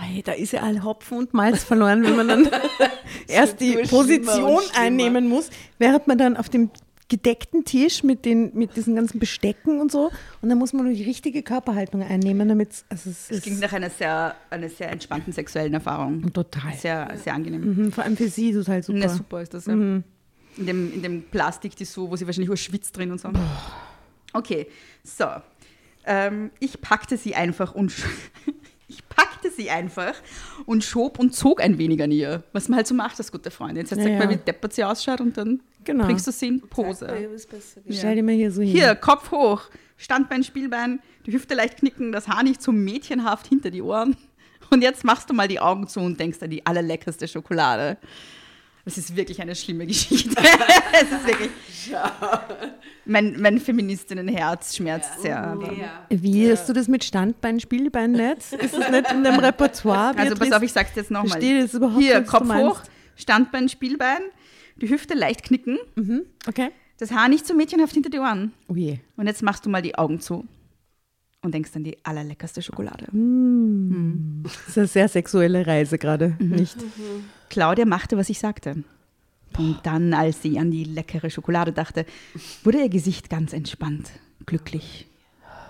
Ei, da ist ja all Hopfen und Malz verloren, wenn man dann erst die schlimmer Position schlimmer. einnehmen muss, während man dann auf dem gedeckten Tisch mit, den, mit diesen ganzen Bestecken und so und dann muss man nur die richtige Körperhaltung einnehmen, damit also es Es klingt nach einer sehr, einer sehr entspannten sexuellen Erfahrung. total. Sehr, sehr angenehm. Mhm, vor allem für sie total super. Na, super ist das, ja. In dem, in dem Plastik, die so, wo sie wahrscheinlich nur schwitzt drin und so. Okay, so. Ähm, ich packte sie einfach und ich packte sie einfach und schob und zog ein wenig an ihr. Was man halt so macht, das gute Freundin. Jetzt Ja, sagt ja. mal, wie deppert sie ausschaut und dann Genau. bringst du sie in Pose. besser. Stell dir mal hier so hin. Hier, Kopf hoch, Standbein, Spielbein, die Hüfte leicht knicken, das Haar nicht so mädchenhaft hinter die Ohren. Und jetzt machst du mal die Augen zu und denkst an die allerleckerste Schokolade. Das ist wirklich eine schlimme Geschichte. es ist wirklich. Mein, mein Feministinnenherz schmerzt sehr. aber- Ja. Wie hast du das mit Standbein, Spielbein nicht? Ist das nicht in dem Repertoire? Also pass Beatrice? auf, ich sag's jetzt nochmal. verstehe das überhaupt Hier, nicht, Kopf hoch, Standbein, Spielbein, die Hüfte leicht knicken, Okay. das Haar nicht so mädchenhaft hinter die Ohren. Oh je. Und jetzt machst du mal die Augen zu und denkst an die allerleckerste Schokolade. Das ist eine sehr sexuelle Reise gerade, Mhm. nicht? Claudia machte, was ich sagte. Und dann, als sie an die leckere Schokolade dachte, wurde ihr Gesicht ganz entspannt, glücklich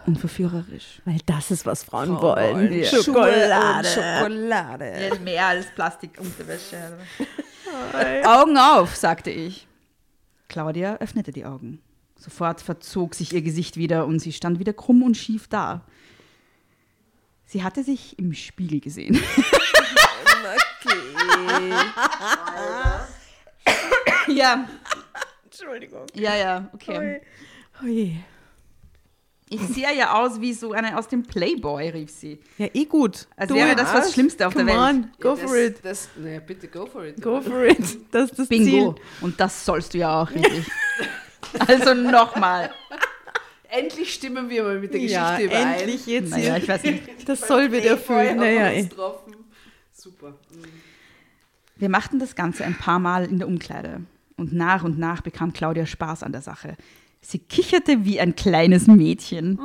und verführerisch. Weil das ist, was Frauen Oh, wollen. ja. Schokolade. Schokolade. mehr als Plastikunterwäsche. Augen auf, sagte ich. Claudia öffnete die Augen. Sofort verzog sich ihr Gesicht wieder und sie stand wieder krumm und schief da. Sie hatte sich im Spiegel gesehen. Okay. ja, Entschuldigung. ja, ja, okay. Oh je. Ich sehe ja aus wie so eine aus dem Playboy, rief sie. Ja, eh gut. Als Du, wäre das das Schlimmste auf Come der Welt. on, go ja, for it. Das, naja, bitte go for it. Go for it. Das ist das Bingo. Ziel. Und das sollst du ja auch, richtig. also nochmal. Endlich stimmen wir mal mit der Geschichte Ja, überein. endlich jetzt Naja, ich weiß nicht. Das soll wieder erfüllt. Naja, eh. Super. Wir machten das Ganze ein paar Mal in der Umkleide. Und nach und nach bekam Claudia Spaß an der Sache. Sie kicherte wie ein kleines Mädchen.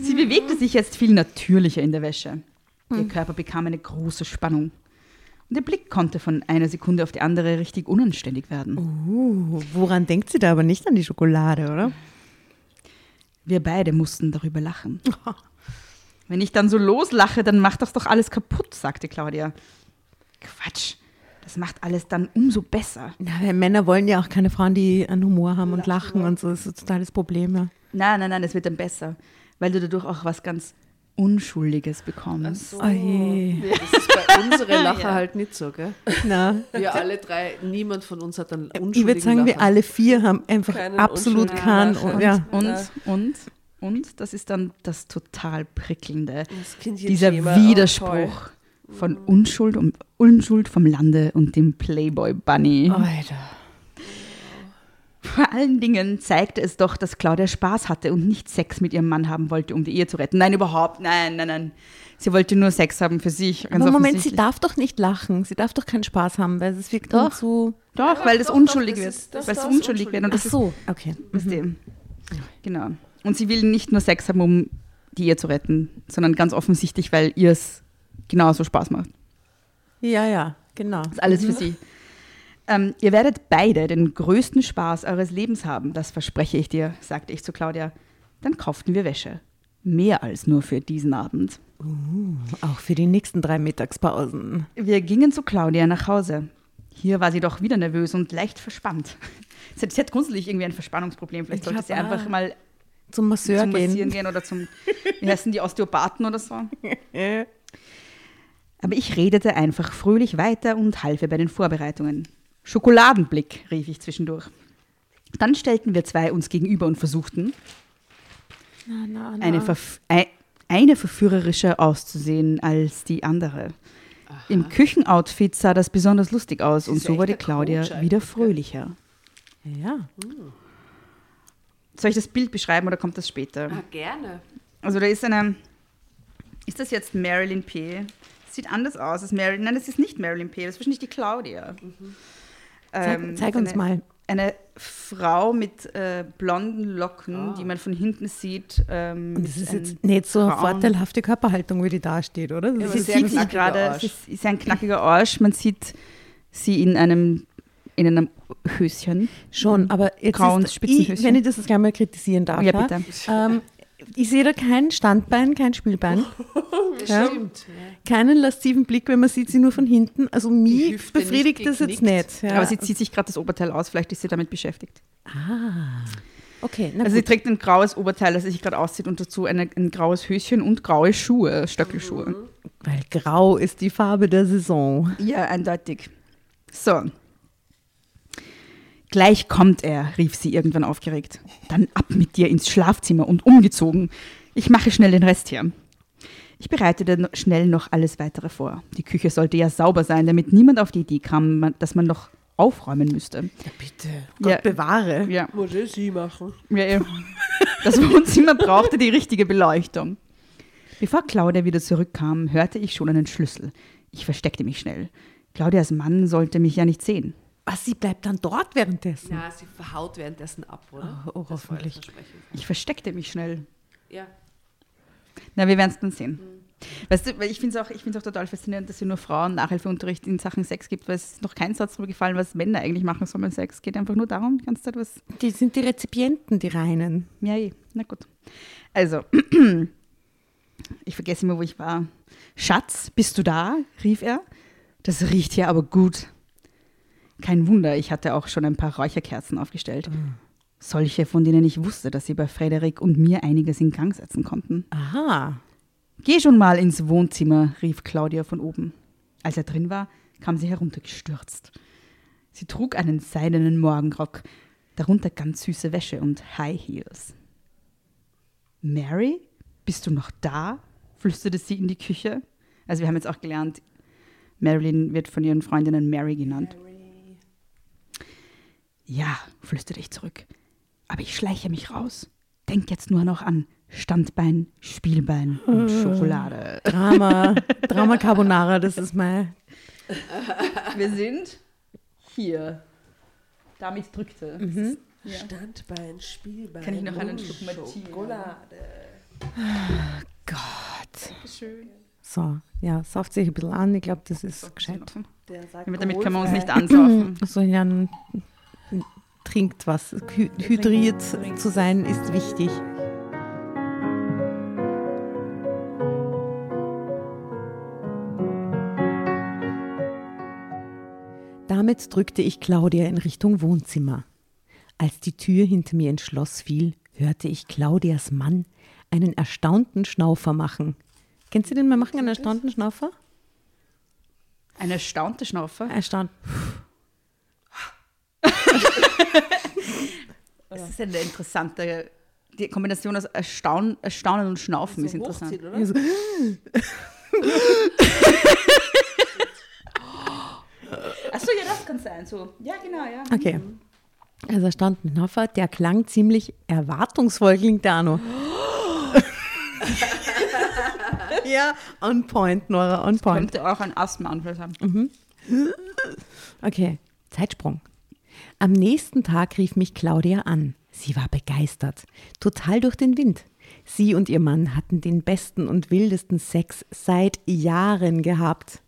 Sie bewegte sich jetzt viel natürlicher in der Wäsche. Ihr Körper bekam eine große Spannung. Und ihr Blick konnte von einer Sekunde auf die andere richtig unanständig werden. Uh, woran denkt sie da aber nicht an die Schokolade, oder? Wir beide mussten darüber lachen. Wenn ich dann so loslache, dann macht das doch alles kaputt, sagte Claudia. Quatsch, das macht alles dann umso besser. Na, weil Männer wollen ja auch keine Frauen, die einen Humor haben und lachen und so. Das ist ein totales Problem. Ja. Nein, nein, nein, es wird dann besser, weil du dadurch auch was ganz Unschuldiges bekommst. So. Oh je. Das ist bei unserer Lache Ja. halt nicht so, gell? Na, Wir alle drei, niemand von uns hat einen ich unschuldigen würde sagen, wir Lacher. alle vier haben einfach Keinen absolut keinen. Lacher. Ja. Und, Ja. und, und, das ist dann das total prickelnde. Das Dieser Schema, oh, Widerspruch von Unschuld und Unschuld vom Lande und dem Playboy Bunny. Alter. Vor allen Dingen zeigte es doch, dass Claudia Spaß hatte und nicht Sex mit ihrem Mann haben wollte, um die Ehe zu retten. Nein, überhaupt, nein, nein, nein. Sie wollte nur Sex haben für sich. Ganz Aber Moment, sie darf doch nicht lachen. Sie darf doch keinen Spaß haben, weil es wirkt Doch. so. Doch, weil das doch, unschuldig doch, das wird. ist- das weil es unschuldig wird. Und Ach das ist, so, okay. weißt du, genau. Und sie will nicht nur Sex haben, um die Ehe zu retten, sondern ganz offensichtlich, weil ihr es genauso Spaß macht. Ja, ja, genau. Das ist alles für sie. Ähm, ihr werdet beide den größten Spaß eures Lebens haben, das verspreche ich dir, sagte ich zu Claudia. Dann kauften wir Wäsche. Mehr als nur für diesen Abend. Auch für die nächsten drei Mittagspausen. Wir gingen zu Claudia nach Hause. Hier war sie doch wieder nervös und leicht verspannt. Sie hat, sie hat grundsätzlich irgendwie ein Verspannungsproblem. Vielleicht Ich sollte sie einfach mal Zum Masseur zum gehen. Massieren gehen oder zum, wie heißen die Osteopathen oder so. Aber ich redete einfach fröhlich weiter und half ihr bei den Vorbereitungen. Schokoladenblick, rief ich zwischendurch. Dann stellten wir zwei uns gegenüber und versuchten, Na, na, na. eine, verf ei- eine verführerischer auszusehen als die andere. Im Küchenoutfit sah das besonders lustig aus und so wurde Claudia Coach wieder fröhlicher. Ja. Soll ich das Bild beschreiben oder kommt das später? Ah, gerne. Also da ist eine, ist das jetzt Marilyn P? Sieht anders aus als Marilyn. Nein, das ist nicht Marilyn P. Das ist wahrscheinlich die Claudia. Zeig, Ähm, zeig eine, uns mal. Eine Frau mit äh, blonden Locken, Ah. die man von hinten sieht. Ähm, Und das ist jetzt nicht so eine vorteilhafte Körperhaltung, wie die da steht, oder? Das Ja, ist Sie sieht gerade, Arsch. sie ist ein knackiger Arsch. Man sieht sie in einem, in einem Höschen. schon, aber jetzt ist, ich, Spitzenhöschen. wenn ich das jetzt gleich mal kritisieren darf. Ja, Ja, bitte. Ähm, ich sehe da kein Standbein, kein Spielbein, Ja. stimmt. Keinen lasziven Blick, wenn man sieht sie nur von hinten. Also mich nicht befriedigt das jetzt nicht. Ja. Aber sie zieht sich gerade das Oberteil aus. Vielleicht ist sie damit beschäftigt. ah, okay. Na Also sie gut. trägt ein graues Oberteil, das sie sich gerade auszieht und dazu eine, ein graues Höschen und graue Schuhe, Stöckelschuhe. Weil grau ist die Farbe der Saison. Ja, eindeutig. So. Gleich kommt er, rief sie irgendwann aufgeregt. Dann ab mit dir ins Schlafzimmer und umgezogen. Ich mache schnell den Rest hier. Ich bereitete schnell noch alles weitere vor. Die Küche sollte ja sauber sein, damit niemand auf die Idee kam, dass man noch aufräumen müsste. Ja, bitte. Ja. Gott bewahre. Ja, Muss ich sie machen. ja, ja. Das Wohnzimmer brauchte die richtige Beleuchtung. Bevor Claudia wieder zurückkam, hörte ich schon einen Schlüssel. Ich versteckte mich schnell. Claudias Mann sollte mich ja nicht sehen. Was, sie bleibt dann dort währenddessen? Na, sie verhaut währenddessen ab, oder? Oh, oh, hoffentlich. Ich versteckte mich schnell. Ja. Na, wir werden es dann sehen. Weißt du, weil ich finde es auch, ich find's auch total faszinierend, dass es nur Frauen Nachhilfeunterricht in Sachen Sex gibt, weil es ist noch kein Satz darüber gefallen, was Männer eigentlich machen sollen beim Sex. Es geht einfach nur darum, die ganze Zeit was. Die sind die Rezipienten, die reinen. Ja, eh. na gut. Also, ich vergesse immer, wo ich war. Schatz, bist du da? rief er. Das riecht hier aber gut. Kein Wunder, ich hatte auch schon ein paar Räucherkerzen aufgestellt. Solche, von denen ich wusste, dass sie bei Frederik und mir einiges in Gang setzen konnten. Aha. Geh schon mal ins Wohnzimmer, rief Claudia von oben. Als er drin war, kam sie heruntergestürzt. Sie trug einen seidenen Morgenrock, darunter ganz süße Wäsche und High Heels. Mary, bist du noch da? flüsterte sie in die Küche. Also wir haben jetzt auch gelernt, Marilyn wird von ihren Freundinnen Mary genannt. Ja, flüsterte ich zurück. Aber ich schleiche mich raus. Denk jetzt nur noch an Standbein, Spielbein und Schokolade. Drama, Drama Carbonara, das ist mein. Wir sind hier. Damit drückte. Ja. Standbein, Spielbein. Kann ich noch einen Schluck Martini? Schokolade. Gott. Schön. So, ja, sauft sich ein bisschen an. Ich glaube, das ist gescheit. Damit können wir uns nicht ansaufen. So, ja, trinkt was. Hy hydriert zu sein ist wichtig. Damit drückte ich Claudia in Richtung Wohnzimmer. Als die Tür hinter mir ins Schloss fiel, hörte ich Claudias Mann einen erstaunten Schnaufer machen. Kennst du den mal machen, einen erstaunten Schnaufer? Eine erstaunte Schnaufer. Erstaunt. Das ist eine interessante. Die Kombination aus Erstaunen, Erstaunen und Schnaufen ist So interessant. hochzieht, oder? So, Achso, ja, das kann sein. So. Ja, genau, ja. Okay. Also er stand ein Hoffer, der klang ziemlich erwartungsvoll, klingt der auch noch. ja, on point, Nora, on point. Könnte auch ein Asthmaanfall sein. Okay, Zeitsprung. Am nächsten Tag rief mich Claudia an. Sie war begeistert, total durch den Wind. Sie und ihr Mann hatten den besten und wildesten Sex seit Jahren gehabt.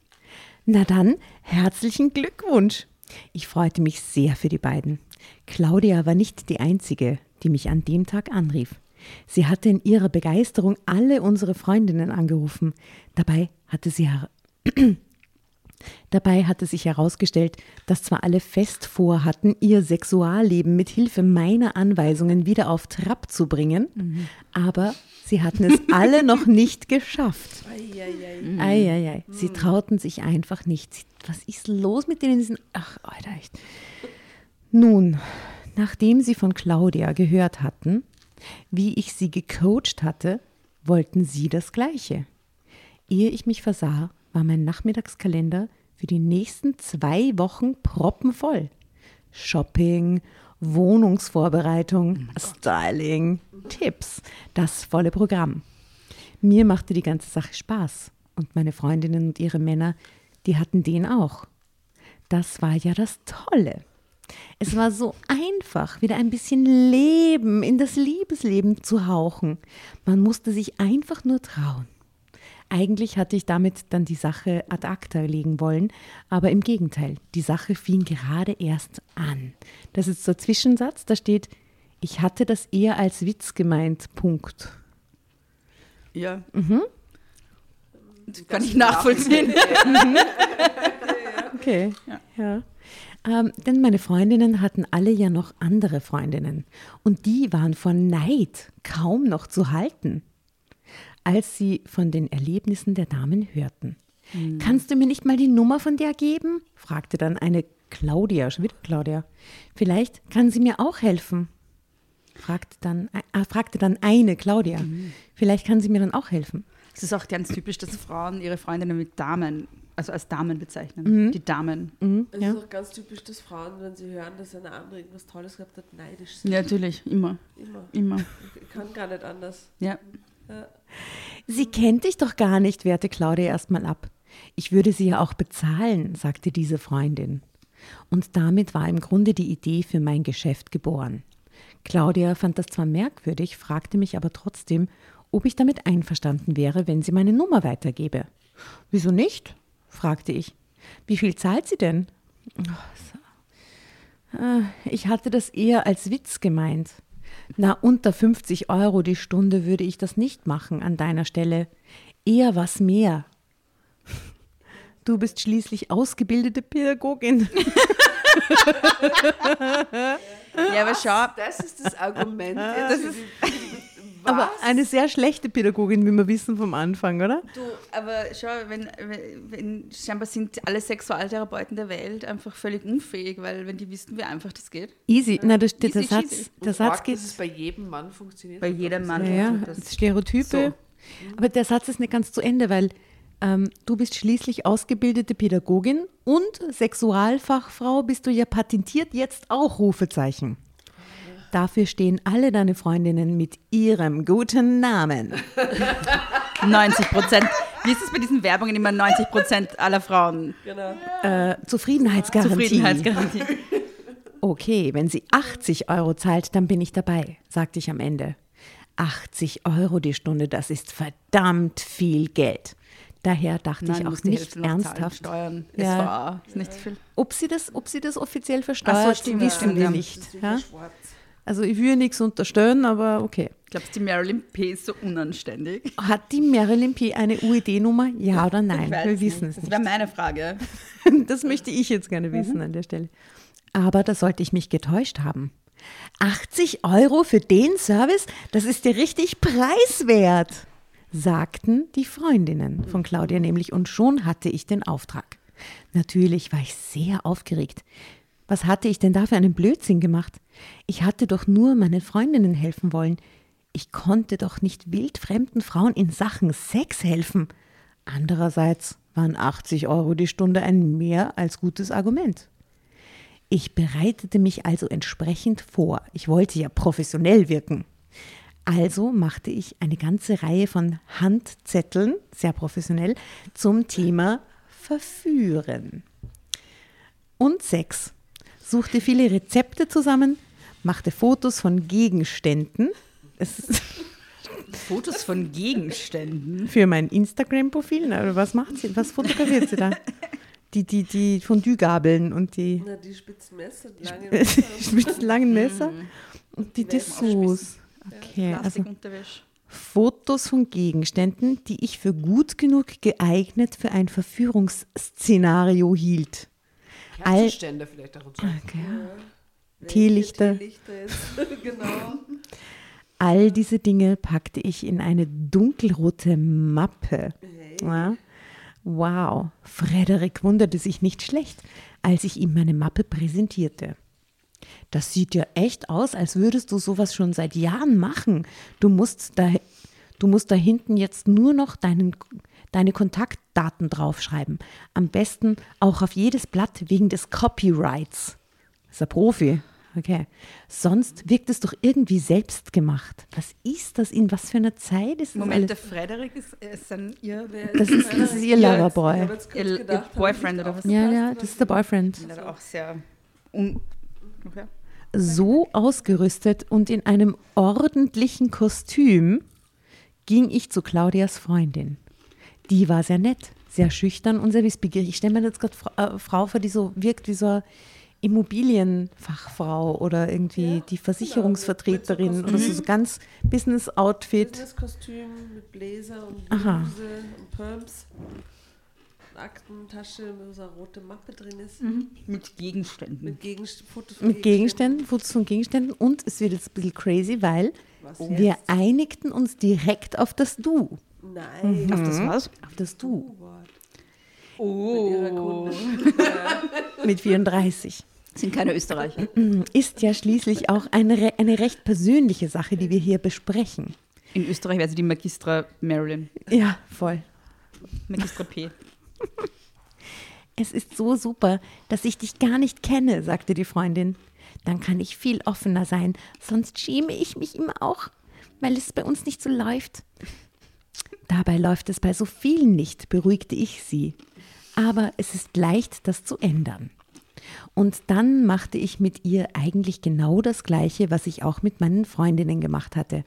Na dann, herzlichen Glückwunsch. Ich freute mich sehr für die beiden. Claudia war nicht die einzige, die mich an dem Tag anrief. Sie hatte in ihrer Begeisterung alle unsere Freundinnen angerufen. Dabei hatte sie Dabei hatte sich herausgestellt, dass zwar alle fest vorhatten, ihr Sexualleben mit Hilfe meiner Anweisungen wieder auf Trab zu bringen, aber sie hatten es alle noch nicht geschafft. Eieiei. Eieiei. Sie trauten sich einfach nicht. Sie- Was ist los mit denen? Sind, ach, Alter, echt. Nun, nachdem sie von Claudia gehört hatten, wie ich sie gecoacht hatte, wollten sie das Gleiche. Ehe ich mich versah, war mein Nachmittagskalender für die nächsten zwei Wochen proppenvoll. Shopping, Wohnungsvorbereitung, Styling, Tipps, das volle Programm. Mir machte die ganze Sache Spaß und meine Freundinnen und ihre Männer, die hatten den auch. Das war ja das Tolle. Es war so einfach, wieder ein bisschen Leben in das Liebesleben zu hauchen. Man musste sich einfach nur trauen. Eigentlich hatte ich damit dann die Sache ad acta legen wollen, aber im Gegenteil, die Sache fing gerade erst an. Das ist der Zwischensatz, da steht, ich hatte das eher als Witz gemeint, Punkt. Ja. Mhm. Das kann ich nachvollziehen. Okay, ja. Ähm, denn meine Freundinnen hatten alle ja noch andere Freundinnen und die waren von Neid kaum noch zu halten, als sie von den Erlebnissen der Damen hörten. Kannst du mir nicht mal die Nummer von der geben? fragte dann eine Claudia, schon wieder Claudia. Vielleicht kann sie mir auch helfen. Fragte dann, äh, fragte dann eine Claudia. Vielleicht kann sie mir dann auch helfen. Es ist auch ganz typisch, dass Frauen ihre Freundinnen mit Damen, also als Damen bezeichnen. Die Damen. Mhm, Es ja. ist auch ganz typisch, dass Frauen, wenn sie hören, dass eine andere irgendwas Tolles gehabt hat, neidisch sind. Ja, natürlich, immer. Immer. Immer. Ich kann gar nicht anders. Ja. Sie kennt dich doch gar nicht, wehrte Claudia erstmal ab. Ich würde sie ja auch bezahlen, sagte diese Freundin. Und damit war im Grunde die Idee für mein Geschäft geboren. Claudia fand das zwar merkwürdig, fragte mich aber trotzdem, ob ich damit einverstanden wäre, wenn sie meine Nummer weitergebe. Wieso nicht? fragte ich. Wie viel zahlt sie denn? Ah, Ich hatte das eher als Witz gemeint. Na, unter 50 Euro die Stunde würde ich das nicht machen an deiner Stelle. Eher was mehr. Du bist schließlich ausgebildete Pädagogin. Ja, aber schau, Das ist das Argument. Das ist- die- Aber eine sehr schlechte Pädagogin, wie wir wissen vom Anfang, oder? du, aber schau, wenn, wenn, wenn scheinbar sind alle Sexualtherapeuten der Welt einfach völlig unfähig, weil wenn die wissen, wie einfach das geht. Easy. Na, das, der, Easy der Satz, cheesy. der Und Satz arg, geht. dass es bei jedem Mann funktioniert. Bei jedem Mann. Ja, ja, das- Stereotype. Aber der Satz ist nicht ganz zu Ende, weil ähm, du bist schließlich ausgebildete Pädagogin und Sexualfachfrau bist du ja patentiert jetzt auch Rufezeichen. Dafür stehen alle deine Freundinnen mit ihrem guten Namen. 90 Prozent. Wie ist es bei diesen Werbungen immer 90 Prozent aller Frauen? Genau. Äh, Zufriedenheitsgarantie. Zufriedenheitsgarantie. Okay, wenn sie 80 Euro zahlt, dann bin ich dabei, sagte ich am Ende. 80 Euro die Stunde, das ist verdammt viel Geld. Daher dachte Nein, ich auch nicht ernsthaft, Steuern, Ja. SVA, ist nicht so viel. ob sie das, ob sie das offiziell versteuert, so, stimmt, wissen ja. wir nicht. Das ist Ja? schwarz. Also ich will nichts unterstellen, aber okay. Glaubst du, die Marilyn P. ist so unanständig? Hat die Marilyn P. eine UED-Nummer? Ja oder nein? Wir wissen nicht. es Das wäre meine Frage. Das möchte ich jetzt gerne wissen an der Stelle. Aber da sollte ich mich getäuscht haben. 80 Euro für den Service? Das ist dir richtig preiswert, sagten die Freundinnen von Claudia nämlich. Und schon hatte ich den Auftrag. Natürlich war ich sehr aufgeregt. Was hatte ich denn da für einen Blödsinn gemacht? Ich hatte doch nur meinen Freundinnen helfen wollen. Ich konnte doch nicht wildfremden Frauen in Sachen Sex helfen. Andererseits waren 80 Euro die Stunde ein mehr als gutes Argument. Ich bereitete mich also entsprechend vor. Ich wollte ja professionell wirken. Also machte ich eine ganze Reihe von Handzetteln, sehr professionell, zum Thema Verführen. Und Sex. Suchte viele Rezepte zusammen, machte Fotos von Gegenständen. Fotos von Gegenständen. für mein Instagram-Profil. Was macht sie? Was fotografiert sie da? Die, die, die Fondue-Gabeln und die Na, die spitzen Messer, die langen Messer. spitzen langen Messer und die Dessous. Okay, also. Fotos von Gegenständen, die ich für gut genug geeignet für ein Verführungsszenario hielt. All- Kerzenständer vielleicht auch und so. Teelichter. Teelichter genau. All diese Dinge packte ich in eine dunkelrote Mappe. Ja. Wow, Frederik wunderte sich nicht schlecht, als ich ihm meine Mappe präsentierte. Das sieht ja echt aus, als würdest du sowas schon seit Jahren machen. Du musst da, du musst da hinten jetzt nur noch deinen, deine Kontaktdaten draufschreiben. Am besten auch auf jedes Blatt wegen des Copyrights. Ist ein Profi. Okay. Sonst wirkt es doch irgendwie selbst gemacht. Was ist das? In was für einer Zeit ist das Moment, der? Frederik ist, ist dann ihr, Das ist, das ist ihr Loverboy. ihr, ihr Boyfriend oder was? Ja, ja, das ist der Boyfriend. Ja, auch sehr un okay. So ausgerüstet und in einem ordentlichen Kostüm ging ich zu Claudias Freundin. Die war sehr nett, sehr schüchtern und sehr wissbegierig. Ich stelle mir jetzt gerade Fra äh, Frau vor, die so wirkt wie so eine Immobilienfachfrau oder irgendwie die Versicherungsvertreterin Mit so oder so, so ganz Business-Outfit. Business-Kostüm mit Bläser und Aha. Bluse und Perms. Aktentasche, wo so eine rote Mappe drin ist. Mit Gegenständen. Mit Gegenst Fotos von Mit Gegenständen, Fotos von Gegenständen und es wird jetzt ein bisschen crazy, weil Was wir jetzt? einigten uns direkt auf das Du. Nein. Auf das was? Auf das Du. Oh. Mit 34. Sind keine Österreicher. Ist ja schließlich auch eine, re- eine recht persönliche Sache, die wir hier besprechen. In Österreich wäre sie die Magistra Marilyn. Ja, voll. Magistra P. Es ist so super, dass ich dich gar nicht kenne, sagte die Freundin. Dann kann ich viel offener sein, sonst schäme ich mich immer auch, weil es bei uns nicht so läuft. Dabei läuft es bei so vielen nicht, beruhigte ich sie. Aber es ist leicht, das zu ändern. Und dann machte ich mit ihr eigentlich genau das Gleiche, was ich auch mit meinen Freundinnen gemacht hatte.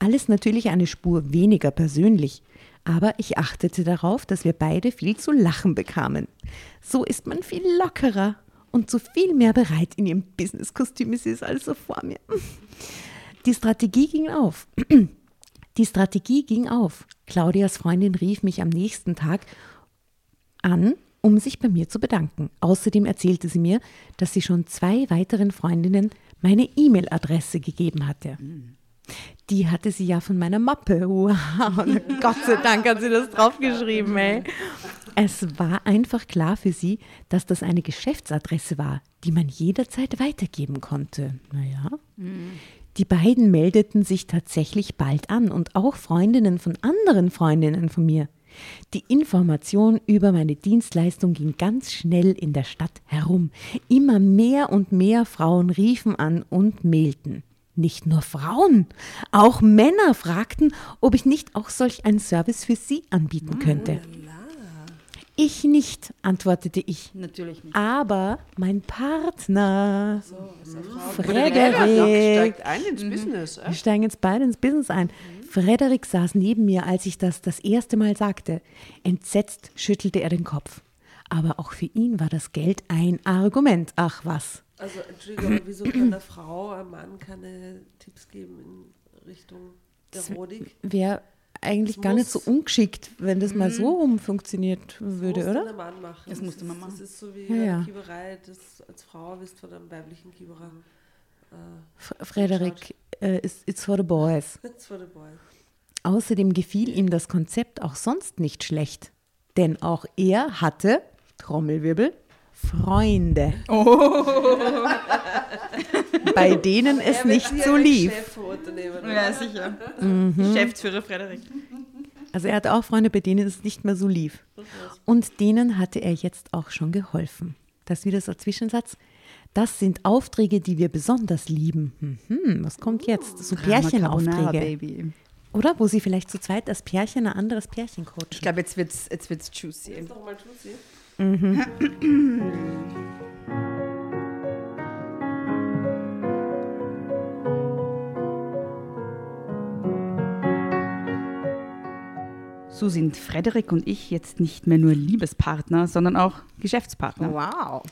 Alles natürlich eine Spur weniger persönlich, aber ich achtete darauf, dass wir beide viel zu lachen bekamen. So ist man viel lockerer und so viel mehr bereit in ihrem Businesskostüm. Ist alles so vor mir. Die Strategie ging auf. Die Strategie ging auf. Claudias Freundin rief mich am nächsten Tag an, um sich bei mir zu bedanken. Außerdem erzählte sie mir, dass sie schon zwei weiteren Freundinnen meine E-Mail-Adresse gegeben hatte. Die hatte sie ja von meiner Mappe. Wow, Gott sei Dank hat sie das draufgeschrieben, ey. Es war einfach klar für sie, dass das eine Geschäftsadresse war, die man jederzeit weitergeben konnte. Naja. Die beiden meldeten sich tatsächlich bald an und auch Freundinnen von anderen Freundinnen von mir. Die Information über meine Dienstleistung ging ganz schnell in der Stadt herum. Immer mehr und mehr Frauen riefen an und mailten. Nicht nur Frauen, auch Männer fragten, ob ich nicht auch solch einen Service für sie anbieten könnte. Ich nicht, antwortete ich. Natürlich nicht. Aber mein Partner, Ja, Frederik, steigt ein ins Business. wir Äh? steigen jetzt beide ins Business ein. Frederik saß neben mir, als ich das das erste Mal sagte. Entsetzt schüttelte er den Kopf. Aber auch für ihn war das Geld ein Argument. Ach was. Also, Entschuldigung, wieso kann eine Frau einem Mann keine Tipps geben in Richtung Erotik? Wäre eigentlich Das gar nicht so ungeschickt, wenn das mal so rum funktioniert würde, muss oder? Mann machen. Das musste ist- man machen. Das ist so wie Ja, ja. Kieberei, das als Frau bist von einem weiblichen Kieberer. F- Frederik, äh, it's, it's for the boys. That's for the boy. Außerdem gefiel ihm das Konzept auch sonst nicht schlecht. Denn auch er hatte, Trommelwirbel, Freunde. Bei denen es Er wird nicht so lief. Ja, sicher. Mhm. Geschäftsführer Frederik. Also er hatte auch Freunde, bei denen es nicht mehr so lief. Und denen hatte er jetzt auch schon geholfen. Das wieder so ein Zwischensatz. Das sind Aufträge, die wir besonders lieben. Mhm, was kommt jetzt? So Pärchenaufträge. Baby. Oder? Wo sie vielleicht zu zweit als Pärchen ein anderes Pärchen Ich coachen. glaube, jetzt wird's, jetzt wird's juicy. Jetzt noch mal Tussi. So sind Frederik und ich jetzt nicht mehr nur Liebespartner, sondern auch Geschäftspartner. Wow.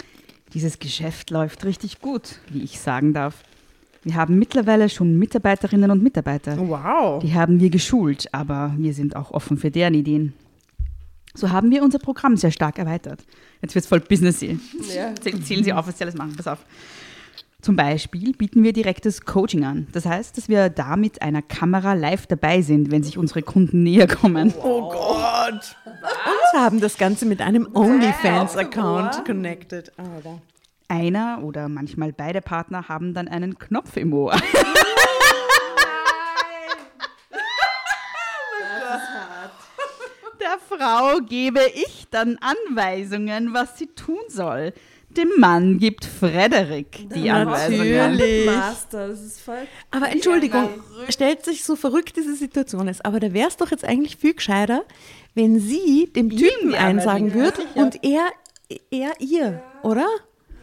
Dieses Geschäft läuft richtig gut, wie ich sagen darf. Wir haben mittlerweile schon Mitarbeiterinnen und Mitarbeiter. Wow. Die haben wir geschult, aber wir sind auch offen für deren Ideen. So haben wir unser Programm sehr stark erweitert. Jetzt wird es voll businessy. Ja. Zäh- Zählen Sie auf, was Sie alles machen. Pass auf. Zum Beispiel bieten wir direktes Coaching an. Das heißt, dass wir da mit einer Kamera live dabei sind, wenn sich unsere Kunden näher kommen. Oh Gott. Und haben das Ganze mit einem OnlyFans-Account connected. Alter. Einer oder manchmal beide Partner haben dann einen Knopf im Ohr. Der Frau gebe ich dann Anweisungen, was sie tun soll. Dem Mann gibt Frederik die Anweisungen. Natürlich. Master, das ist voll. Aber Entschuldigung, stellt sich so verrückt diese Situation ist, aber da wäre es doch jetzt eigentlich viel gescheiter, wenn sie dem Typen einsagen würde und er, er ihr, oder?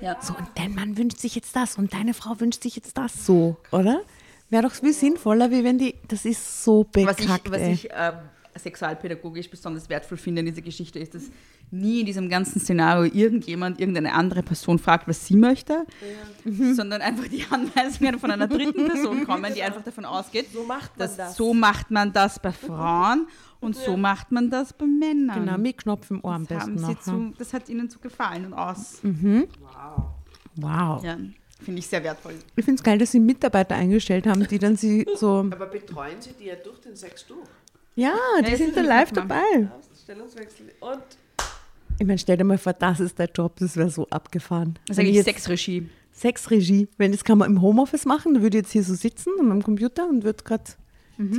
Ja. So, und dein Mann wünscht sich jetzt das und deine Frau wünscht sich jetzt das so, oder? Wäre doch viel sinnvoller, wie wenn die, das ist so Was bekackt, ich, was ich äh, sexualpädagogisch besonders wertvoll finde in dieser Geschichte ist, dass nie in diesem ganzen Szenario irgendjemand, irgendeine andere Person fragt, was sie möchte, sondern einfach die Anweisungen von einer dritten Person kommen, die einfach davon ausgeht, So macht man dass das. so macht man das bei Frauen und so macht man das bei Männern. Genau, mit Knopf im Ohr am das, haben besten sie noch. zu, das hat ihnen zu gefallen und aus. Wow. Ja, finde ich sehr wertvoll. Ich finde es geil, dass sie Mitarbeiter eingestellt haben, die dann sie so, Aber betreuen Sie die ja durch den Sex durch? Ja, die sind da live dabei. Stellungswechsel. Und Ich meine, stell dir mal vor, das ist der Job, das wäre so abgefahren. Das ist eigentlich Sexregie. Sexregie. Wenn das kann man im Homeoffice machen, dann würde ich jetzt hier so sitzen an meinem Computer und würde gerade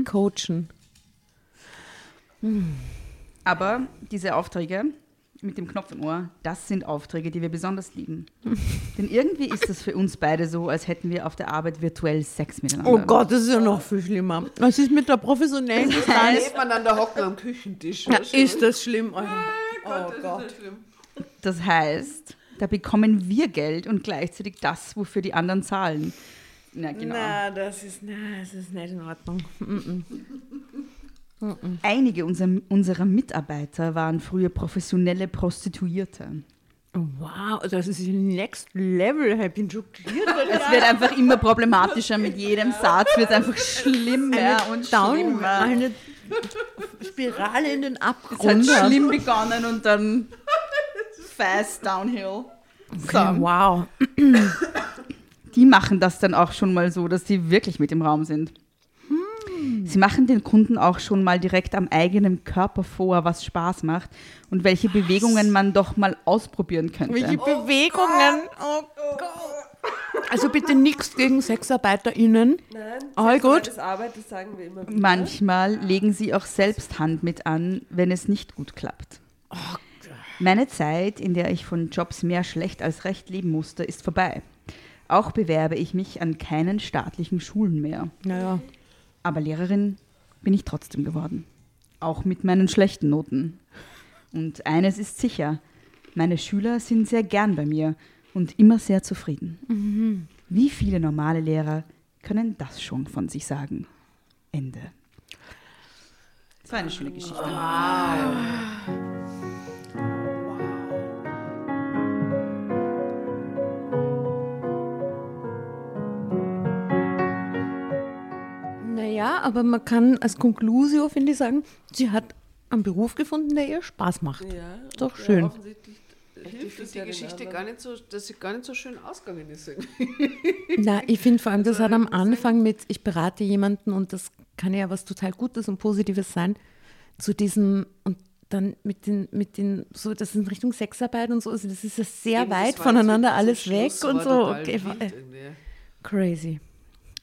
coachen. Aber diese Aufträge mit dem Knopf im Ohr, das sind Aufträge, die wir besonders lieben. Denn irgendwie ist das für uns beide so, als hätten wir auf der Arbeit virtuell Sex miteinander. Oh Gott, das ist ja noch viel schlimmer. Was ist mit der professionellen Da Distanz? da hocken am Küchentisch. Ja, ist das schlimm, Alter. Oh Gott. Das ist schlimm. Das heißt, da bekommen wir Geld und gleichzeitig das, wofür die anderen zahlen. Na, genau. Na, das ist, na, das ist nicht in Ordnung. Mm-mm. Einige unser, unserer Mitarbeiter waren früher professionelle Prostituierte. Oh, Wow, das ist next level. Ich bin schockiert. Es wird einfach immer problematischer mit jedem Satz, wird einfach schlimmer und Down, schlimmer. eine Spirale in den Es hat Abgrund. schlimm begonnen und dann fast downhill. Okay, So. wow. Die machen das dann auch schon mal so, dass sie wirklich mit im Raum sind. Sie machen den Kunden auch schon mal direkt am eigenen Körper vor, was Spaß macht und welche Bewegungen man doch mal ausprobieren könnte. Welche Bewegungen. Oh Gott. Also bitte nichts gegen SexarbeiterInnen. nein, All gut. Das Arbeit, das sagen wir immer wieder. Manchmal legen sie auch selbst Hand mit an, wenn es nicht gut klappt. Meine Zeit, in der ich von Jobs mehr schlecht als recht leben musste, ist vorbei. Auch bewerbe ich mich an keinen staatlichen Schulen mehr. Naja. Aber Lehrerin bin ich trotzdem geworden. Auch mit meinen schlechten Noten. Und eines ist sicher, meine Schüler sind sehr gern bei mir und immer sehr zufrieden. Wie viele normale Lehrer können das schon von sich sagen? Ende. Das war eine schöne Geschichte. Naja, aber man kann als Conclusio, finde ich, sagen, sie hat einen Beruf gefunden, der ihr Spaß macht. Ja, Doch ja, schön. offensichtlich Ich hilft finde es die ja Geschichte gar nicht so, dass sie gar nicht so schön ausgegangen ist. Na, ich finde vor allem, das hat am Anfang mit, ich berate jemanden und das kann ja was total Gutes und Positives sein, zu diesem und dann mit den, mit den, so, das ist in Richtung Sexarbeit und so, also das ist ja sehr Eben, weit das war voneinander alles weg und so. war Okay, wild äh, crazy.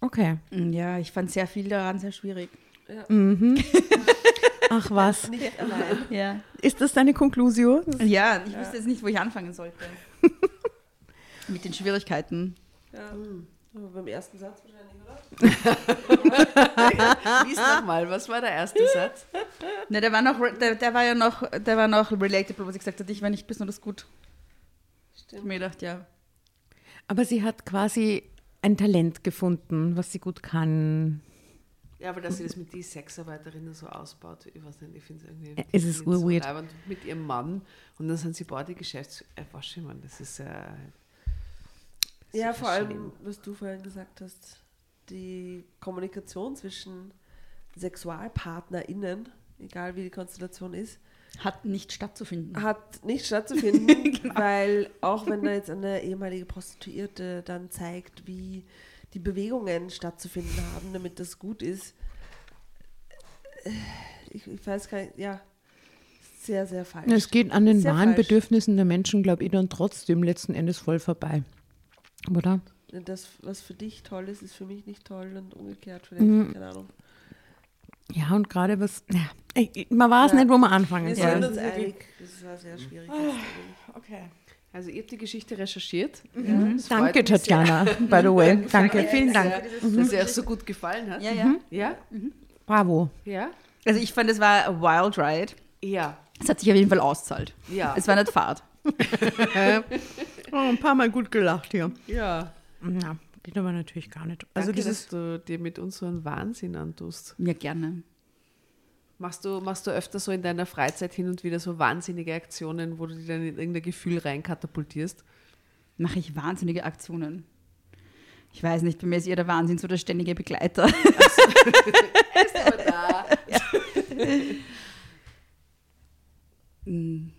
Okay. Ja, ich fand sehr viel daran sehr schwierig. Ach was. Nicht allein. Ja, Ist das deine Conclusio? ja ich wusste jetzt nicht, wo ich anfangen sollte. Mit den Schwierigkeiten. Ja. Aber beim ersten Satz wahrscheinlich, oder? Lies nochmal, was war der erste Satz? Ne, der war noch, der, der war ja noch, der war noch relatable, wo sie gesagt hat, ich war nicht besonders gut. Ich Stimmt. mir gedacht, ja. Aber sie hat quasi ein Talent gefunden, was sie gut kann. Ja, aber dass sie das mit den Sexarbeiterinnen so ausbaut, ich weiß nicht, ich finde es irgendwie. Ja, es ist so urweird. leibend. Mit ihrem Mann und dann sind sie beide Geschäfts... Äh, das ist ja. Ja, vor allem, was du vorhin gesagt hast, die Kommunikation zwischen SexualpartnerInnen, egal wie die Konstellation ist, Hat nicht stattzufinden. hat nicht stattzufinden, weil auch wenn da jetzt eine ehemalige Prostituierte dann zeigt, wie die Bewegungen stattzufinden haben, damit das gut ist, äh, ich, ich weiß gar nicht, ja, sehr, sehr falsch. Es geht an den Sehr wahren falsch. Bedürfnissen der Menschen, glaube ich, dann trotzdem letzten Endes voll vorbei. Oder? Das, was für dich toll ist, ist für mich nicht toll und umgekehrt vielleicht, Mhm. keine Ahnung. Ja, und gerade was. Ja, ich- man weiß Ja. nicht, wo man anfangen Wir soll. sind uns einig, das war sehr schwierig. jetzt eigentlich. Okay. Also ihr habt die Geschichte recherchiert. Mhm. Freut Danke, mich sehr. Tatjana, by the way. Danke, vielen Dank. Dass es dir auch so gut gefallen hat. Ja, ja. Ja? Bravo. Ja? Also ich fand, es war a wild ride. Ja. Es hat sich auf jeden Fall auszahlt. Ja. Es war nicht Fahrt. Oh, ein paar Mal gut gelacht hier. Ja. Ja, geht aber natürlich gar nicht. Also Danke, dieses. dass du dir mit uns so einen Wahnsinn antust. Ja, gerne. Machst du, machst du öfter so in deiner Freizeit hin und wieder so wahnsinnige Aktionen, wo du dich dann in irgendein Gefühl reinkatapultierst? Mache ich wahnsinnige Aktionen. Ich weiß nicht, bei mir ist eher der Wahnsinn so der ständige Begleiter. Ist aber da. Hm.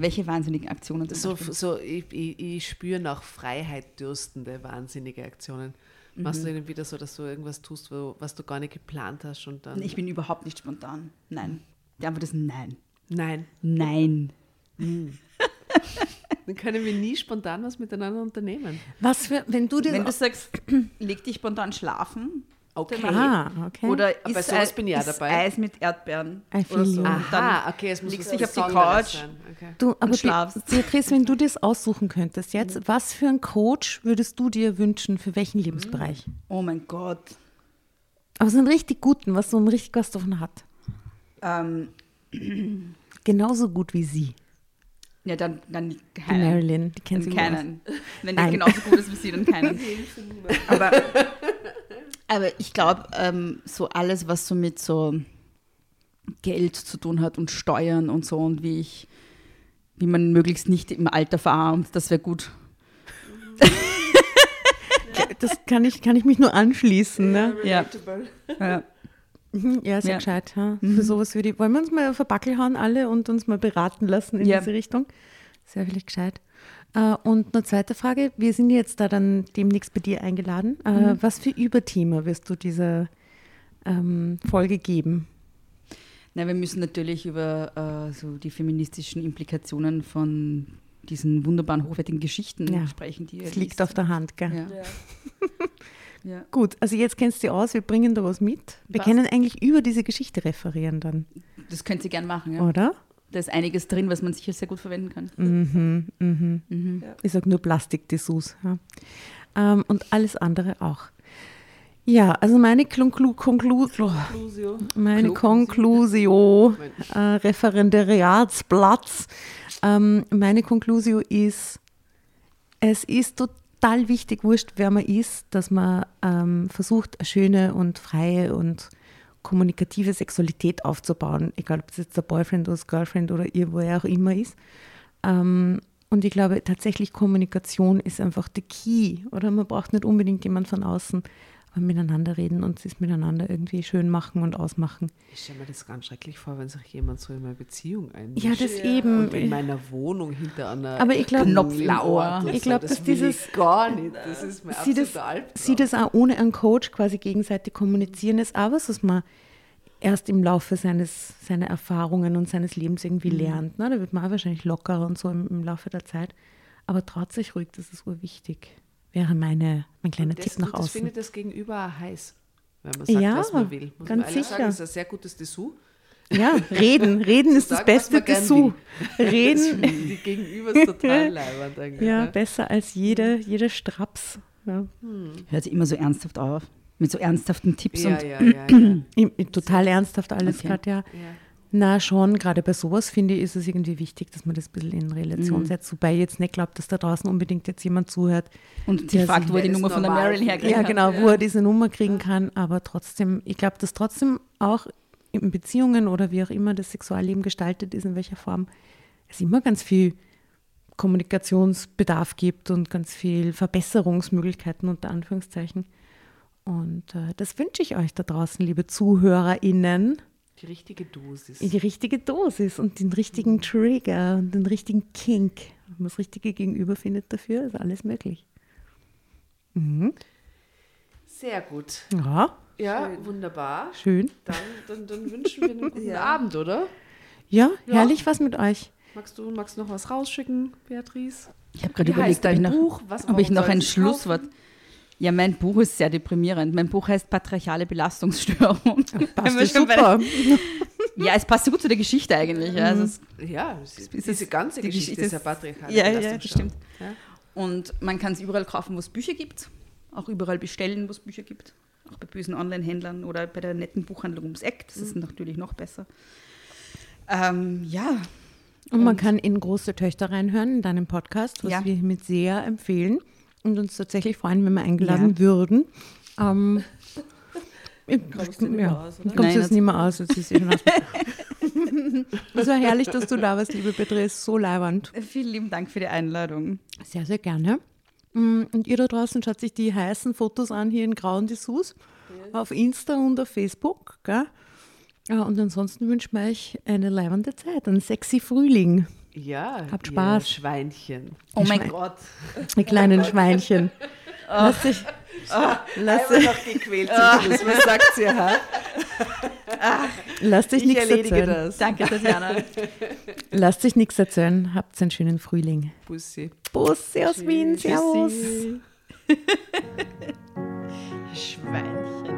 Welche wahnsinnigen Aktionen? So, Beispiel? so ich, ich, ich spüre nach Freiheit dürstende, wahnsinnige Aktionen. Machst du dann wieder so, dass du irgendwas tust, wo, was du gar nicht geplant hast und dann. Ich bin überhaupt nicht spontan. Nein. Die Antwort ist nein. Nein. Nein. Dann können wir nie spontan was miteinander unternehmen. Was für, wenn du dir. Wenn du sagst, leg dich spontan schlafen. Okay. ah, okay. Oder Aber bei sowas Ei- bin ich ja dabei. Eis mit Erdbeeren. I Oder so. Aha, okay, es muss legst was dich auf die Couch. sein. Okay. Du, aber schlafst. Beatrice, wenn du das aussuchen könntest jetzt, was für einen Coach würdest du dir wünschen, für welchen Lebensbereich? Oh mein Gott. Aber so einen richtig guten, was so ein richtig was davon hat. Ähm, Genauso gut wie sie, ja, dann, dann die keinen. Marilyn. Die kennst du keinen. Wenn Nein. der genauso gut ist wie sie, dann keinen. aber, aber ich glaube, ähm, so alles, was so mit so Geld zu tun hat und Steuern und so und wie ich, wie man möglichst nicht im Alter verarmt, das wäre gut. Das kann ich, kann ich mich nur anschließen. Ne? Ja. Ja. Mhm, Ja, sehr Ja. gescheit. Ja. Für sowas würde ich. Wollen wir uns mal auf den Backel hauen, alle, und uns mal beraten lassen in Ja. diese Richtung? Sehr vielleicht gescheit. Äh, Und eine zweite Frage: Wir sind jetzt da dann demnächst bei dir eingeladen. Äh, Was für Überthema wirst du dieser ähm, Folge geben? Na, wir müssen natürlich über äh, so die feministischen Implikationen von diesen wunderbaren, hochwertigen Geschichten Ja. sprechen, die ihr Das liegt liest. auf der Hand, gell? Ja. Ja. Ja. Gut, also jetzt kennst du dich aus, wir bringen da was mit. Wir Passt. können eigentlich über diese Geschichte referieren dann, Das könnt ihr gern machen. Ja. oder? Da ist einiges drin, was man sicher sehr gut verwenden kann. Mhm, mhm. Mhm. Ich sage nur Plastikdessous. Ja. Ähm, und alles andere auch. Ja, also meine Konklu Konklu Conclusio. meine Konklusio. Conclusio, äh, Referendariatsplatz. Ähm, meine Conclusio ist, es ist total wichtig, wurscht, wer man ist, dass man ähm, versucht, eine schöne und freie und kommunikative Sexualität aufzubauen, egal ob es jetzt der Boyfriend oder das Girlfriend oder ihr, wo er auch immer ist. Ähm, und ich glaube tatsächlich, Kommunikation ist einfach der Key. Oder man braucht nicht unbedingt jemand von außen, aber miteinander reden und es miteinander irgendwie schön machen und ausmachen. Ich stelle mir das ganz schrecklich vor, wenn sich jemand so in meine Beziehung einmischt. Ja, das Ja. eben. Und in meiner Wohnung hinter einer Aber ich glaub- Knopf im lauert Ohr. und Ich so. glaub, das dass will dieses- ich gar nicht. Das ist mir Sie das, sie das auch ohne einen Coach quasi gegenseitig kommunizieren, ist auch was, was man erst im Laufe seines, seiner Erfahrungen und seines Lebens irgendwie lernt. Ne? Da wird man auch wahrscheinlich lockerer und so im, im Laufe der Zeit. Aber traut sich ruhig, das ist urwichtig. Wäre meine, mein kleiner das, Tipp nach das außen. findet das Gegenüber heiß, wenn man sagt, Ja, was man will. Muss ganz man sicher. sagen, das ist ein sehr gutes Dessous. Ja, reden. Reden ist das sagen, was beste Dessous. Das Reden, finde ich die Gegenüber ist total leibend eigentlich. ja, ne? besser als jede, jede Straps. Ja. Hört sich immer so ernsthaft auf. Mit so ernsthaften Tipps Ja, und ja, Total ernsthaft alles Okay. gerade, ja. Na schon, gerade bei sowas finde ich, ist es irgendwie wichtig, dass man das ein bisschen in Relation Mhm. setzt. Wobei ich jetzt nicht glaubt, dass da draußen unbedingt jetzt jemand zuhört. Und sie fragt, wo er die Nummer von der Marilyn herkriegt. Ja, Ja, genau, ja. wo er diese Nummer kriegen kann. Aber trotzdem, ich glaube, dass trotzdem auch in Beziehungen oder wie auch immer das Sexualleben gestaltet ist, in welcher Form, es immer ganz viel Kommunikationsbedarf gibt und ganz viel Verbesserungsmöglichkeiten unter Anführungszeichen. Und äh, das wünsche ich euch da draußen, liebe ZuhörerInnen. Die richtige Dosis. Die richtige Dosis und den richtigen Trigger und den richtigen Kink. Wenn man das richtige Gegenüber findet dafür, ist alles möglich. Mhm. Sehr gut. Ja, Ja, wunderbar. schön. Dann, dann, dann wünschen wir einen guten Ja. Abend, oder? Ja, Ja. herrlich was mit euch. Magst du, magst du noch was rausschicken, Beatrice? Ich habe gerade überlegt, ob ich noch, Buch? Was, ob ich noch ein Schlusswort. kaufen? Ja, mein Buch ist sehr deprimierend. Mein Buch heißt Patriarchale Belastungsstörung. Passt super. Ja, es passt gut zu der Geschichte eigentlich. Ja, also es, Ja, es ist, diese es- ganze die Geschichte Geschichte ist ja ist- patriarchal. ja, ja, das stimmt. Ja. Und man kann es überall kaufen, wo es Bücher gibt. Auch überall bestellen, wo es Bücher gibt. Auch bei bösen Online-Händlern oder bei der netten Buchhandlung ums Eck. Das ist natürlich noch besser. Ähm, ja, Und man kann in Große Töchter reinhören, in deinem Podcast, was Ja. wir hiermit sehr empfehlen und uns tatsächlich freuen, wenn wir eingeladen Ja. würden. Ähm, Kommst du nicht mehr aus, oder? Kommst Nein, du jetzt das- nicht mehr aus, jetzt ist eh schon aus. Es war herrlich, dass du da warst, liebe Beatrice, so leibernd. vielen lieben Dank für die Einladung. Sehr, sehr gerne. Mm, Und ihr da draußen schaut sich die heißen Fotos an hier in Grauen Dessous auf Insta und auf Facebook. Gell? Ja, Und ansonsten wünschen wir euch eine leibende Zeit, einen sexy Frühling. Ja, Habt Spaß. Schweinchen. Oh mein Schwein- Gott. Die kleinen Schweinchen. Lass dich, lass, Einmal noch gequält zum Schluss. Was sagt sie, ha? lass dich Ich nichts erledige erzählen. das. Danke, Tatjana. Lasst dich nichts erzählen. Habt einen schönen Frühling. Bussi. Bussi aus Wien. Servus. Schweinchen.